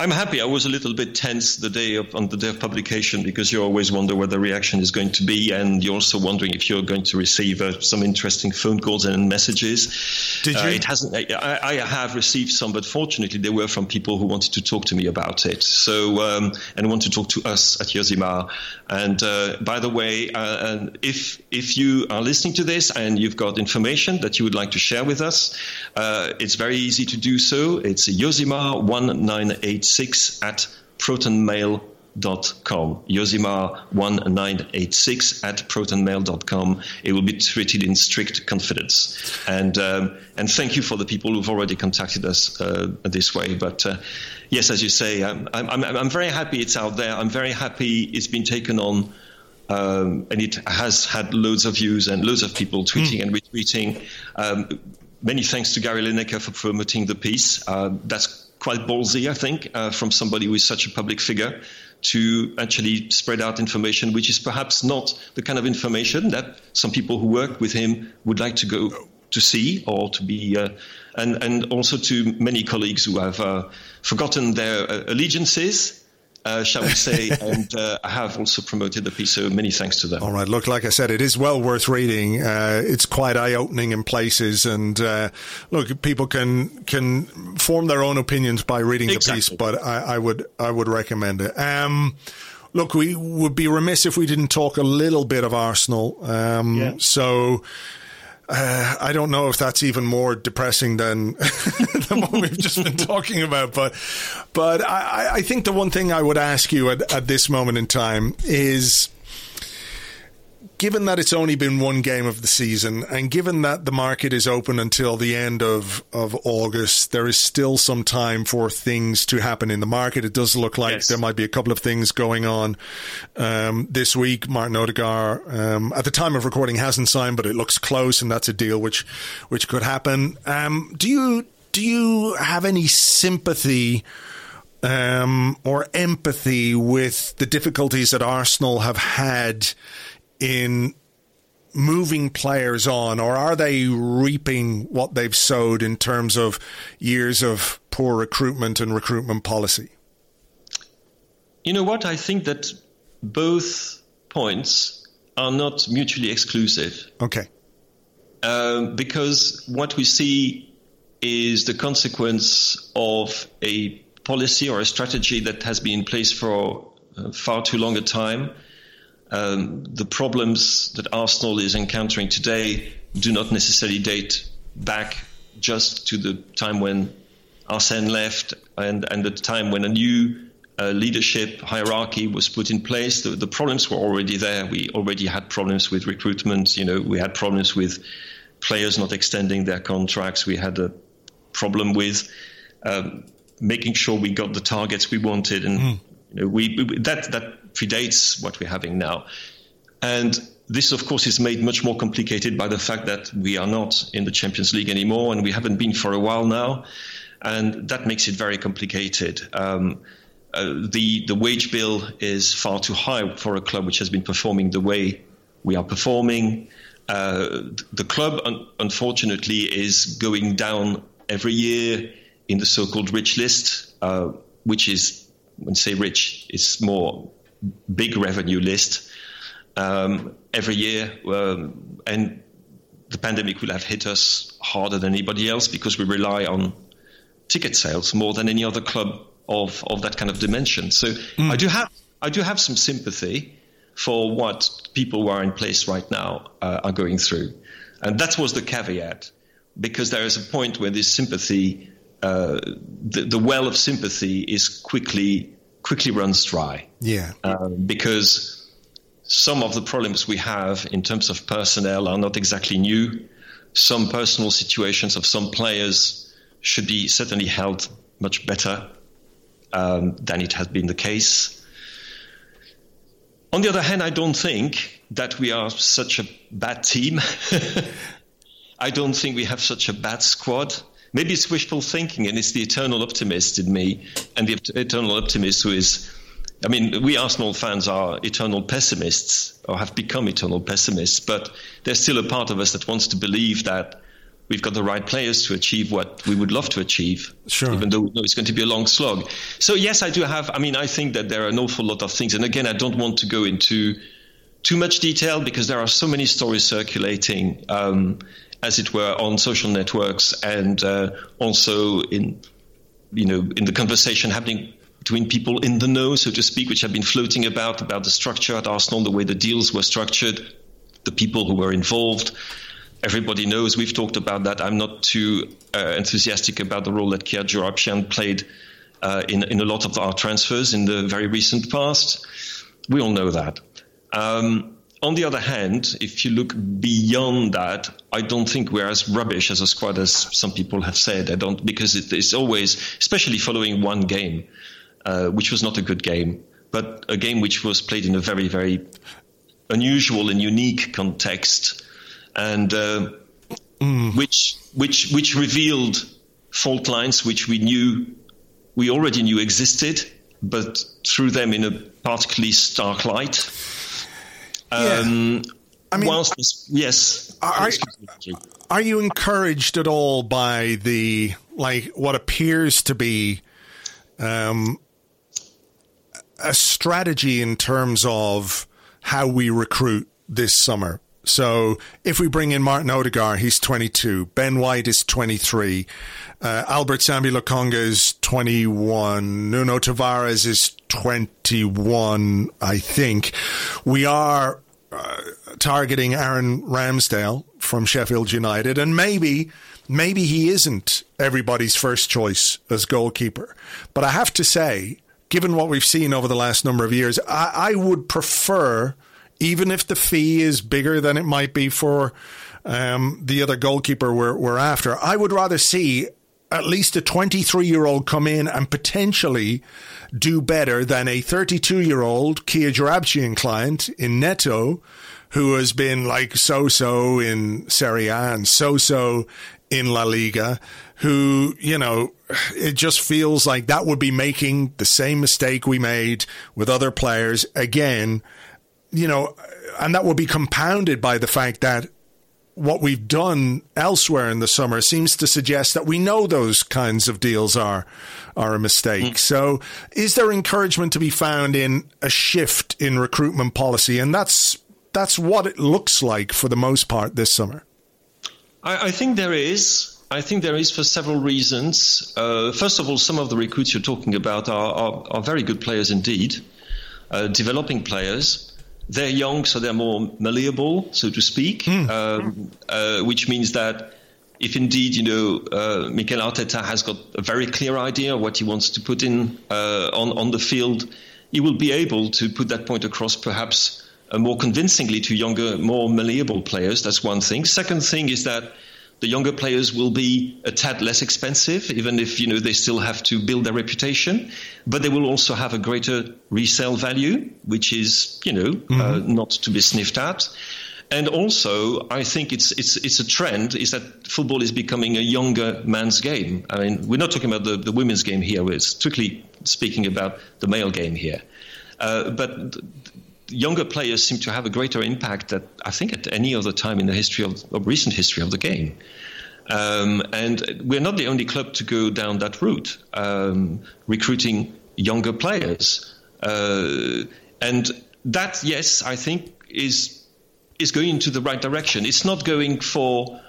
I'm happy. I was a little bit tense the day of, on the day of publication because you always wonder what the reaction is going to be, and you're also wondering if you're going to receive uh, some interesting phone calls and messages. Did uh, you? Uh, it hasn't. I, I, have received some, but fortunately, they were from people who wanted to talk to me about it. So um, and want to talk to us at Josimar. And uh, by the way, uh, if if you are listening to this and you've got information that you would like to share with us, uh, it's very easy to do so. It's Josimar one nine eight six at protonmail.com. Josimar1986 at protonmail.com. It will be treated in strict confidence. And, um, and thank you for the people who've already contacted us uh, this way. But uh, yes, as you say, I'm, I'm, I'm, very happy it's out there. I'm very happy it's been taken on. Um, and it has had loads of views and loads of people tweeting mm. and retweeting. Um, many thanks to Gary Lineker for promoting the piece. Uh, that's quite ballsy, I think, uh, from somebody who is such a public figure to actually spread out information, which is perhaps not the kind of information that some people who work with him would like to go to see or to be, uh, and and also to many colleagues who have uh, forgotten their uh, allegiances uh, shall we say, <laughs> and uh, I have also promoted the piece, so many thanks to them. All right, look, like I said, it is well worth reading. Uh, it's quite eye opening in places, and uh, look, people can can form their own opinions by reading exactly. the piece, but I, I, would I would recommend it. Um, look, we would be remiss if we didn't talk a little bit of Arsenal. Um, yeah. So uh, I don't know if that's even more depressing than, <laughs> than what we've just been <laughs> talking about, but but I, I think the one thing I would ask you at, at this moment in time is given that it's only been one game of the season, and given that the market is open until the end of, of August, there is still some time for things to happen in the market. It does look like yes. there might be a couple of things going on um, this week. Martin Odegaard, um, at the time of recording, hasn't signed, but it looks close, and that's a deal which which could happen. Um, do you do you have any sympathy? Um, or empathy with the difficulties that Arsenal have had in moving players on, or are they reaping what they've sowed in terms of years of poor recruitment and recruitment policy? You know what? I think that both points are not mutually exclusive. Okay. Uh, because what we see is the consequence of a policy or a strategy that has been in place for uh, far too long a time um, the problems that Arsenal is encountering today do not necessarily date back just to the time when Arsene left and, and the time when a new uh, leadership hierarchy was put in place. The, the, problems were already there. We already had problems with recruitment. You know, we had problems with players not extending their contracts. We had a problem with um, making sure we got the targets we wanted, and mm. you know, we, we that that predates what we're having now. And this, of course, is made much more complicated by the fact that we are not in the Champions League anymore, and we haven't been for a while now, and that makes it very complicated. Um, uh, the the wage bill is far too high for a club which has been performing the way we are performing. Uh, the club, un- unfortunately, is going down every year in the so-called rich list, uh, which is, when say rich, it's more big revenue list um, every year, um, and the pandemic will have hit us harder than anybody else because we rely on ticket sales more than any other club of, of that kind of dimension. So mm. I do have I do have some sympathy for what people who are in place right now uh, are going through, and that was the caveat, because there is a point where this sympathy, uh, the, the, well of sympathy, is quickly quickly runs dry. Yeah, um, because some of the problems we have in terms of personnel are not exactly new. Some personal situations of some players should be certainly held much better um, than it has been the case. On the other hand, I don't think that we are such a bad team. <laughs> I don't think we have such a bad squad. Maybe it's wishful thinking, and it's the eternal optimist in me, and the eternal optimist who is I mean, we Arsenal fans are eternal pessimists or have become eternal pessimists, but there's still a part of us that wants to believe that we've got the right players to achieve what we would love to achieve, sure. even though we know it's going to be a long slog. So, yes, I do have, I mean, I think that there are an awful lot of things. And again, I don't want to go into too much detail because there are so many stories circulating, um, as it were, on social networks and uh, also in, you know, in the conversation happening between people in the know, so to speak, which have been floating about about the structure at Arsenal, the way the deals were structured, the people who were involved. Everybody knows we've talked about that. I'm not too uh, enthusiastic about the role that Kia played uh, in in a lot of our transfers in the very recent past. We all know that. Um, on the other hand, if you look beyond that, I don't think we're as rubbish as a squad as some people have said. I don't because it is always, especially following one game uh, which was not a good game, but a game which was played in a very, very unusual and unique context, and uh, mm. which which which revealed fault lines which we knew we already knew existed, but threw them in a particularly stark light. Um, yeah. I mean, whilst yes, are, are you encouraged at all by the like what appears to be um, a strategy in terms of how we recruit this summer. So if we bring in Martin Odegaard, he's 22. Ben White is 23. Uh, Albert Sambi Lokonga is 21. Nuno Tavares is 21, I think. We are uh, targeting Aaron Ramsdale from Sheffield United, and maybe maybe he isn't everybody's first choice as goalkeeper. But I have to say, given what we've seen over the last number of years, I, I would prefer, even if the fee is bigger than it might be for um, the other goalkeeper we're, we're after, I would rather see at least a 23 year old come in and potentially do better than a 32 year old Kia Joorabchian client in Neto who has been like so so in Serie A and so so in La Liga who, you know, it just feels like that would be making the same mistake we made with other players again, you know, and that will be compounded by the fact that what we've done elsewhere in the summer seems to suggest that we know those kinds of deals are are a mistake. Mm. So, is there encouragement to be found in a shift in recruitment policy? And that's that's what it looks like for the most part this summer. I, I think there is. I think there is for several reasons. Uh, first of all, some of the recruits you're talking about are, are, are very good players indeed, uh, developing players. They're young, so they're more malleable, so to speak, mm. um, uh, which means that if indeed, you know, uh, Mikel Arteta has got a very clear idea of what he wants to put in uh, on, on the field, he will be able to put that point across perhaps uh, more convincingly to younger, more malleable players. That's one thing. Second thing is that the younger players will be a tad less expensive, even if you know they still have to build their reputation. But they will also have a greater resale value, which is you know uh, mm-hmm. uh, not to be sniffed at. And also, I think it's it's it's a trend is that football is becoming a younger man's game. I mean, we're not talking about the, the women's game here. We're strictly speaking about the male game here. Uh, but younger players seem to have a greater impact that I think at any other time in the history of, of recent history of the game. Um, and we're not the only club to go down that route, um, recruiting younger players. Uh, and that, yes, I think is is going into the right direction. It's not going for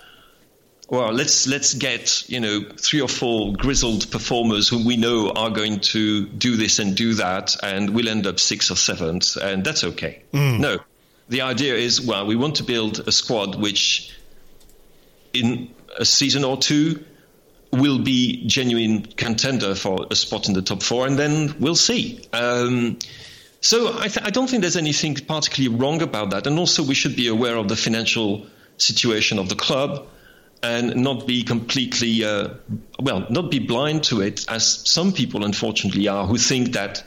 well, let's let's get you know three or four grizzled performers whom we know are going to do this and do that, and we'll end up sixth or seventh, and that's okay. Mm. No, the idea is well, we want to build a squad which, in a season or two, will be genuine contender for a spot in the top four, and then we'll see. Um, so I, th- I, don't think there's anything particularly wrong about that, and also we should be aware of the financial situation of the club and not be completely uh, well, not be blind to it, as some people unfortunately are, who think that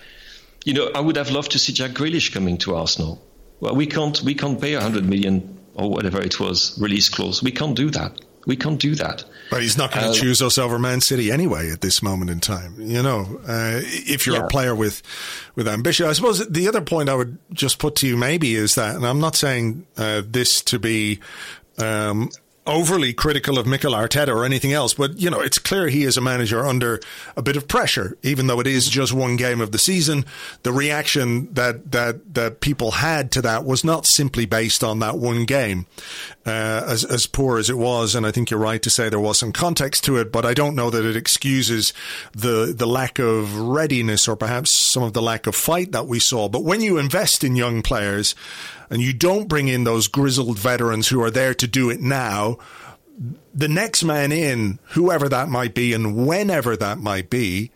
you know I would have loved to see Jack Grealish coming to Arsenal. Well, we can't we can't pay 100 million or whatever it was release clause. We can't do that. We can't do that. But he's not going to uh, choose us over Man City anyway at this moment in time. You know, uh, if you're yeah. a player with with ambition, I suppose the other point I would just put to you maybe is that, and I'm not saying uh, this to be um, overly critical of Mikel Arteta or anything else, but you know, it's clear he is a manager under a bit of pressure, even though it is just one game of the season. The reaction that that that people had to that was not simply based on that one game, uh, as as poor as it was. And I think you're right to say there was some context to it, but I don't know that it excuses the the lack of readiness or perhaps some of the lack of fight that we saw. But when you invest in young players and you don't bring in those grizzled veterans who are there to do it now, the next man in, whoever that might be and whenever that might be,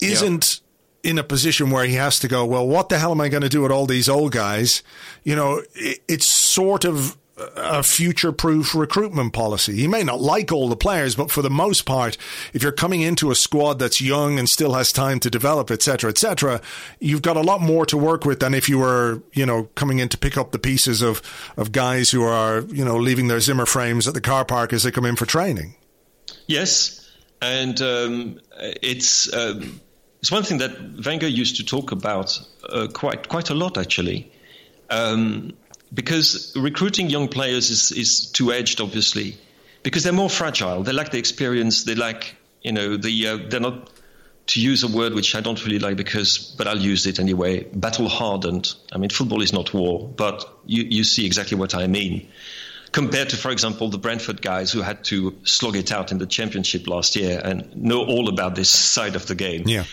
isn't in a position where he has to go, well, what the hell am I going to do with all these old guys? You know, it, it's sort of a future proof recruitment policy. He may not like all the players, but for the most part, if you're coming into a squad that's young and still has time to develop, etc., etc., you've got a lot more to work with than if you were, you know, coming in to pick up the pieces of, of guys who are, you know, leaving their Zimmer frames at the car park as they come in for training. Yes. And um, it's, um, it's one thing that Wenger used to talk about uh, quite, quite a lot, actually. Um, because recruiting young players is, is two edged, obviously, because they're more fragile. They lack the experience. They lack, you know, the uh, they're not to use a word which I don't really like because, but I'll use it anyway. Battle hardened. I mean, football is not war, but you you see exactly what I mean. Compared to, for example, the Brentford guys who had to slog it out in the championship last year and know all about this side of the game. Yeah.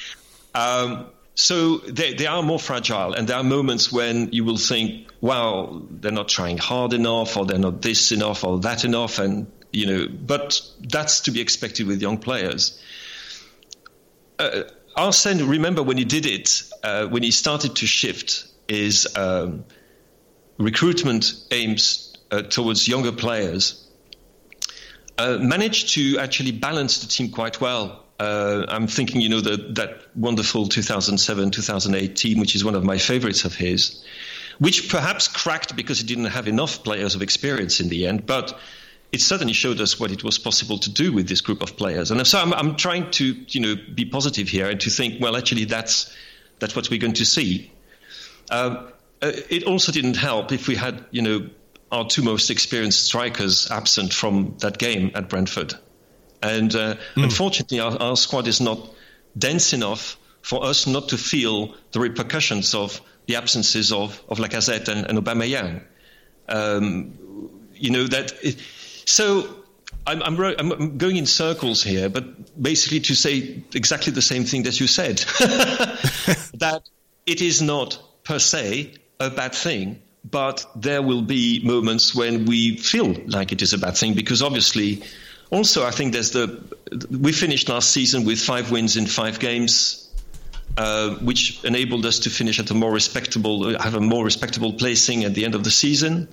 Um, so they, they are more fragile, and there are moments when you will think, "Wow, they're not trying hard enough, or they're not this enough, or that enough," and you know. But that's to be expected with young players. Uh, Arsene, remember when he did it, uh, when he started to shift his um, recruitment aims uh, towards younger players, uh, managed to actually balance the team quite well. Uh, I'm thinking, you know, the, that wonderful 2007 2008 team, which is one of my favorites of his, which perhaps cracked because it didn't have enough players of experience in the end, but it certainly showed us what it was possible to do with this group of players. And so I'm, I'm trying to, you know, be positive here and to think, well, actually, that's that's what we're going to see. Uh, uh it also didn't help if we had, you know, our two most experienced strikers absent from that game at Brentford. And uh, mm. unfortunately, our, our, squad is not dense enough for us not to feel the repercussions of the absences of, of Lacazette and, and Aubameyang. Um, you know that. It, so I'm, I'm, I'm, going in circles here, but basically to say exactly the same thing that you said, <laughs> that it is not per se a bad thing, but there will be moments when we feel like it is a bad thing because obviously also, I think there's the we finished last season with five wins in five games, uh, which enabled us to finish at a more respectable, have a more respectable placing at the end of the season.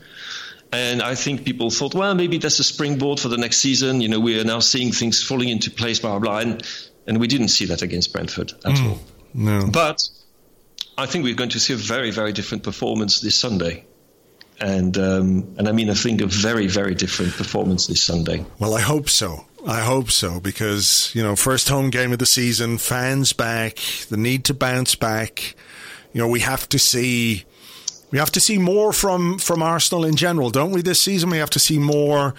And I think people thought, well, maybe that's a springboard for the next season. You know, we are now seeing things falling into place, blah, blah, blah. And, and we didn't see that against Brentford at mm, all. No. But I think we're going to see a very, very different performance this Sunday and um, and I mean I think a very very different performance this Sunday. Well, I hope so. I hope so because you know first home game of the season, fans back, the need to bounce back. You know we have to see. We have to see more from, from Arsenal in general, don't we? This season, we have to see more,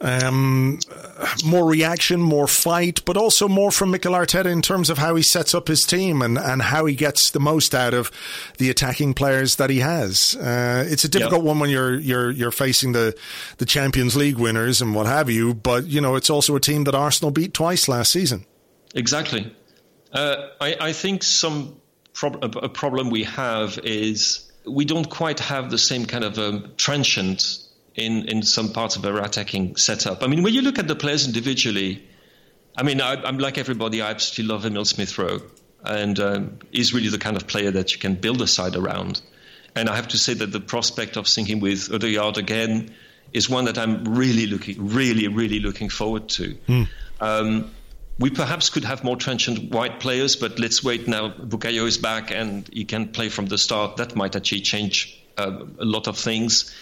um, more reaction, more fight, but also more from Mikel Arteta in terms of how he sets up his team and, and how he gets the most out of the attacking players that he has. Uh, it's a difficult yep. one when you're you're you're facing the the Champions League winners and what have you, but you know it's also a team that Arsenal beat twice last season. Exactly. Uh, I, I think some prob- a problem we have is we don't quite have the same kind of um, transient in, in some parts of our attacking setup. I mean, when you look at the players individually, I mean, I, am like everybody, I absolutely love Emil Smith Rowe. And um, he's really the kind of player that you can build a side around. And I have to say that the prospect of seeing him with Odegaard again is one that I'm really looking, really, really looking forward to. Mm. Um, we perhaps could have more transient white players, but let's wait now. Bukayo is back and he can play from the start. That might actually change uh, a lot of things.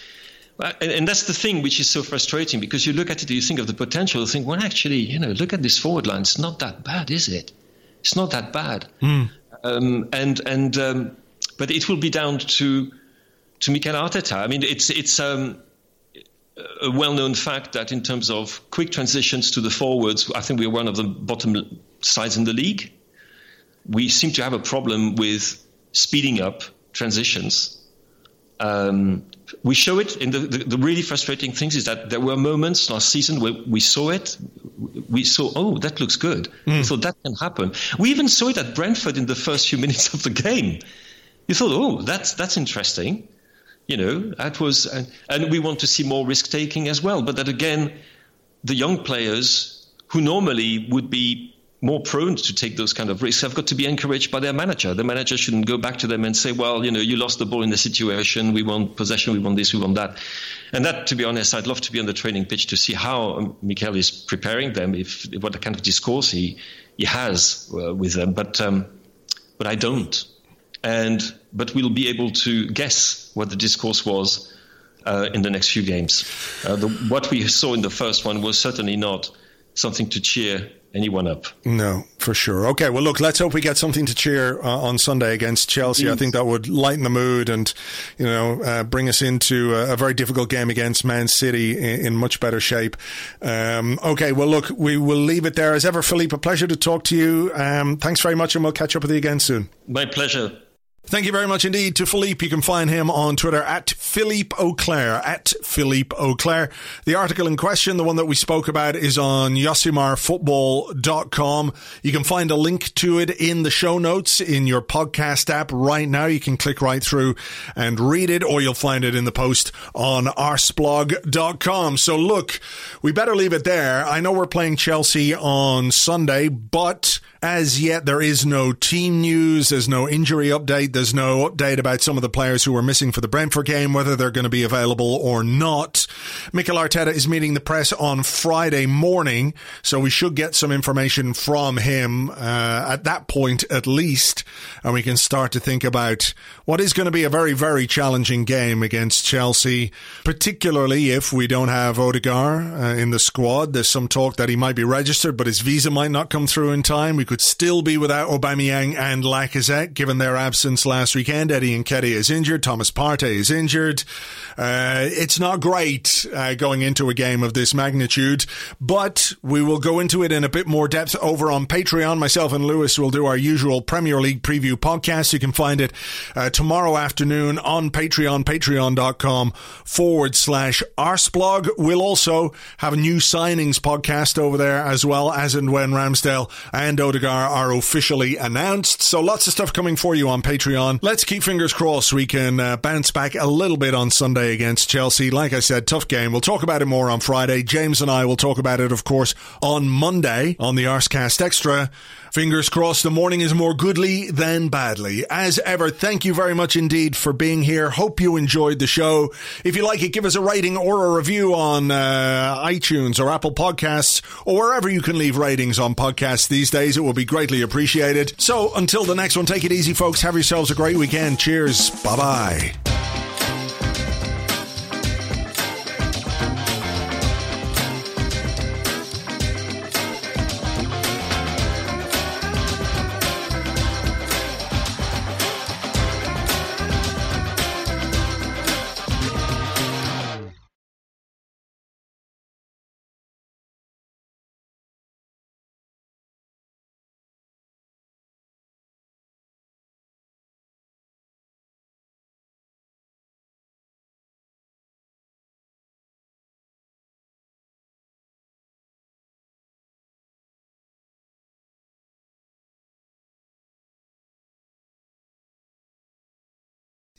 Uh, and, and, that's the thing which is so frustrating because you look at it, you think of the potential, you think, well, actually, you know, look at this forward line. It's not that bad, is it? It's not that bad. Mm. Um, and and um, but it will be down to to Mikel Arteta. I mean, it's it's um, a well-known fact that in terms of quick transitions to the forwards, I think we're one of the bottom sides in the league. We seem to have a problem with speeding up transitions. Um, we show it in the, the, the, really frustrating things is that there were moments last season where we saw it. We saw, oh, that looks good. Mm. We thought that can happen. We even saw it at Brentford in the first few minutes of the game. You thought, oh, that's that's interesting. You know, that was, and, and we want to see more risk taking as well. But that again, the young players who normally would be more prone to take those kind of risks have got to be encouraged by their manager. The manager shouldn't go back to them and say, well, you know, you lost the ball in the situation. We want possession. We want this. We want that. And that, to be honest, I'd love to be on the training pitch to see how Mikel is preparing them, if what kind of discourse he, he has uh, with them. But, um, but I don't and but we'll be able to guess what the discourse was uh, in the next few games. Uh, the, what we saw in the first one was certainly not something to cheer anyone up. No, for sure. Okay, well, look, let's hope we get something to cheer uh, on Sunday against Chelsea. Mm. I think that would lighten the mood and, you know, uh, bring us into a, a, very difficult game against Man City in, in much better shape. Um, okay, well, look, we will leave it there. As ever, Philippe, a pleasure to talk to you. Um, thanks very much, and we'll catch up with you again soon. My pleasure. Thank you very much indeed to Philippe. You can find him on Twitter at Philippe Auclair, at Philippe Auclair. The article in question, the one that we spoke about, is on josimarfootball.com. You can find a link to it in the show notes in your podcast app right now. You can click right through and read it, or you'll find it in the post on arseblog.com. So look, we better leave it there. I know we're playing Chelsea on Sunday, but as yet, there is no team news. There's no injury update. There's no update about some of the players who were missing for the Brentford game, whether they're going to be available or not. Mikel Arteta is meeting the press on Friday morning, so we should get some information from him uh, at that point at least, and we can start to think about what is going to be a very, very challenging game against Chelsea, particularly if we don't have Odegaard uh, in the squad. There's some talk that he might be registered, but his visa might not come through in time. We could still be without Aubameyang and Lacazette, given their absence last weekend. Eddie and Nketiah is injured. Thomas Partey is injured. Uh, it's not great uh, going into a game of this magnitude, but we will go into it in a bit more depth over on Patreon. Myself and Lewis will do our usual Premier League preview podcast. You can find it uh, tomorrow afternoon on Patreon, patreon.com forward slash arseblog. We'll also have a new signings podcast over there as well as and when Ramsdale and Odegaard are officially announced. So lots of stuff coming for you on Patreon. Let's keep fingers crossed we can uh, bounce back a little bit on Sunday against Chelsea. Like I said, tough game. We'll talk about it more on Friday. James and I will talk about it, of course, on Monday on the Arsecast Extra. Fingers crossed the morning is more goodly than badly. As ever, thank you very much indeed for being here. Hope you enjoyed the show. If you like it, give us a rating or a review on uh, iTunes or Apple Podcasts or wherever you can leave ratings on podcasts these days. It will be greatly appreciated. So until the next one, take it easy, folks. Have yourselves a great weekend. Cheers. Bye bye.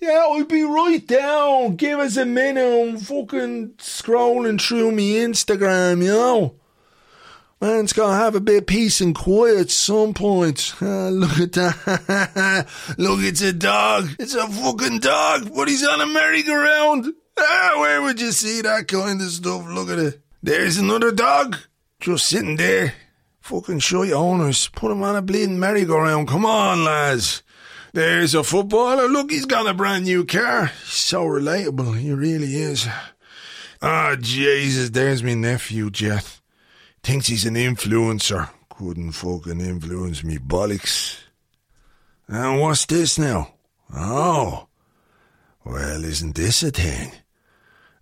Yeah, I'll be right down. Give us a minute. I'm fucking scrolling through me Instagram, you know. Man's gotta have a bit of peace and quiet at some point. Uh, <laughs> look at that. <laughs> look, it's a dog. It's a fucking dog, but he's on a merry-go-round. <laughs> Ah, where would you see that kind of stuff? Look at it. There's another dog. Just sitting there. Fucking show your owners. Put him on a bleeding merry-go-round. Come on, lads. There's a footballer. Look, he's got a brand new car. He's so relatable. He really is. Ah, oh, Jesus. There's me nephew, Jeff. Thinks he's an influencer. Couldn't fucking influence me bollocks. And what's this now? Oh. Well, isn't this a thing?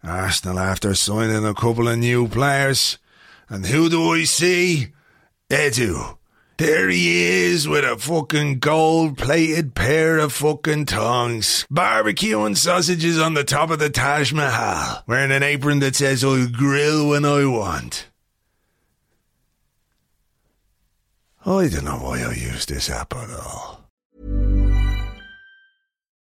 Arsenal after signing a couple of new players. And who do I see? Edu. There he is with a fucking gold plated pair of fucking tongs, barbecuing sausages on the top of the Taj Mahal, wearing an apron that says I'll grill when I want. I don't know why I use this app at all.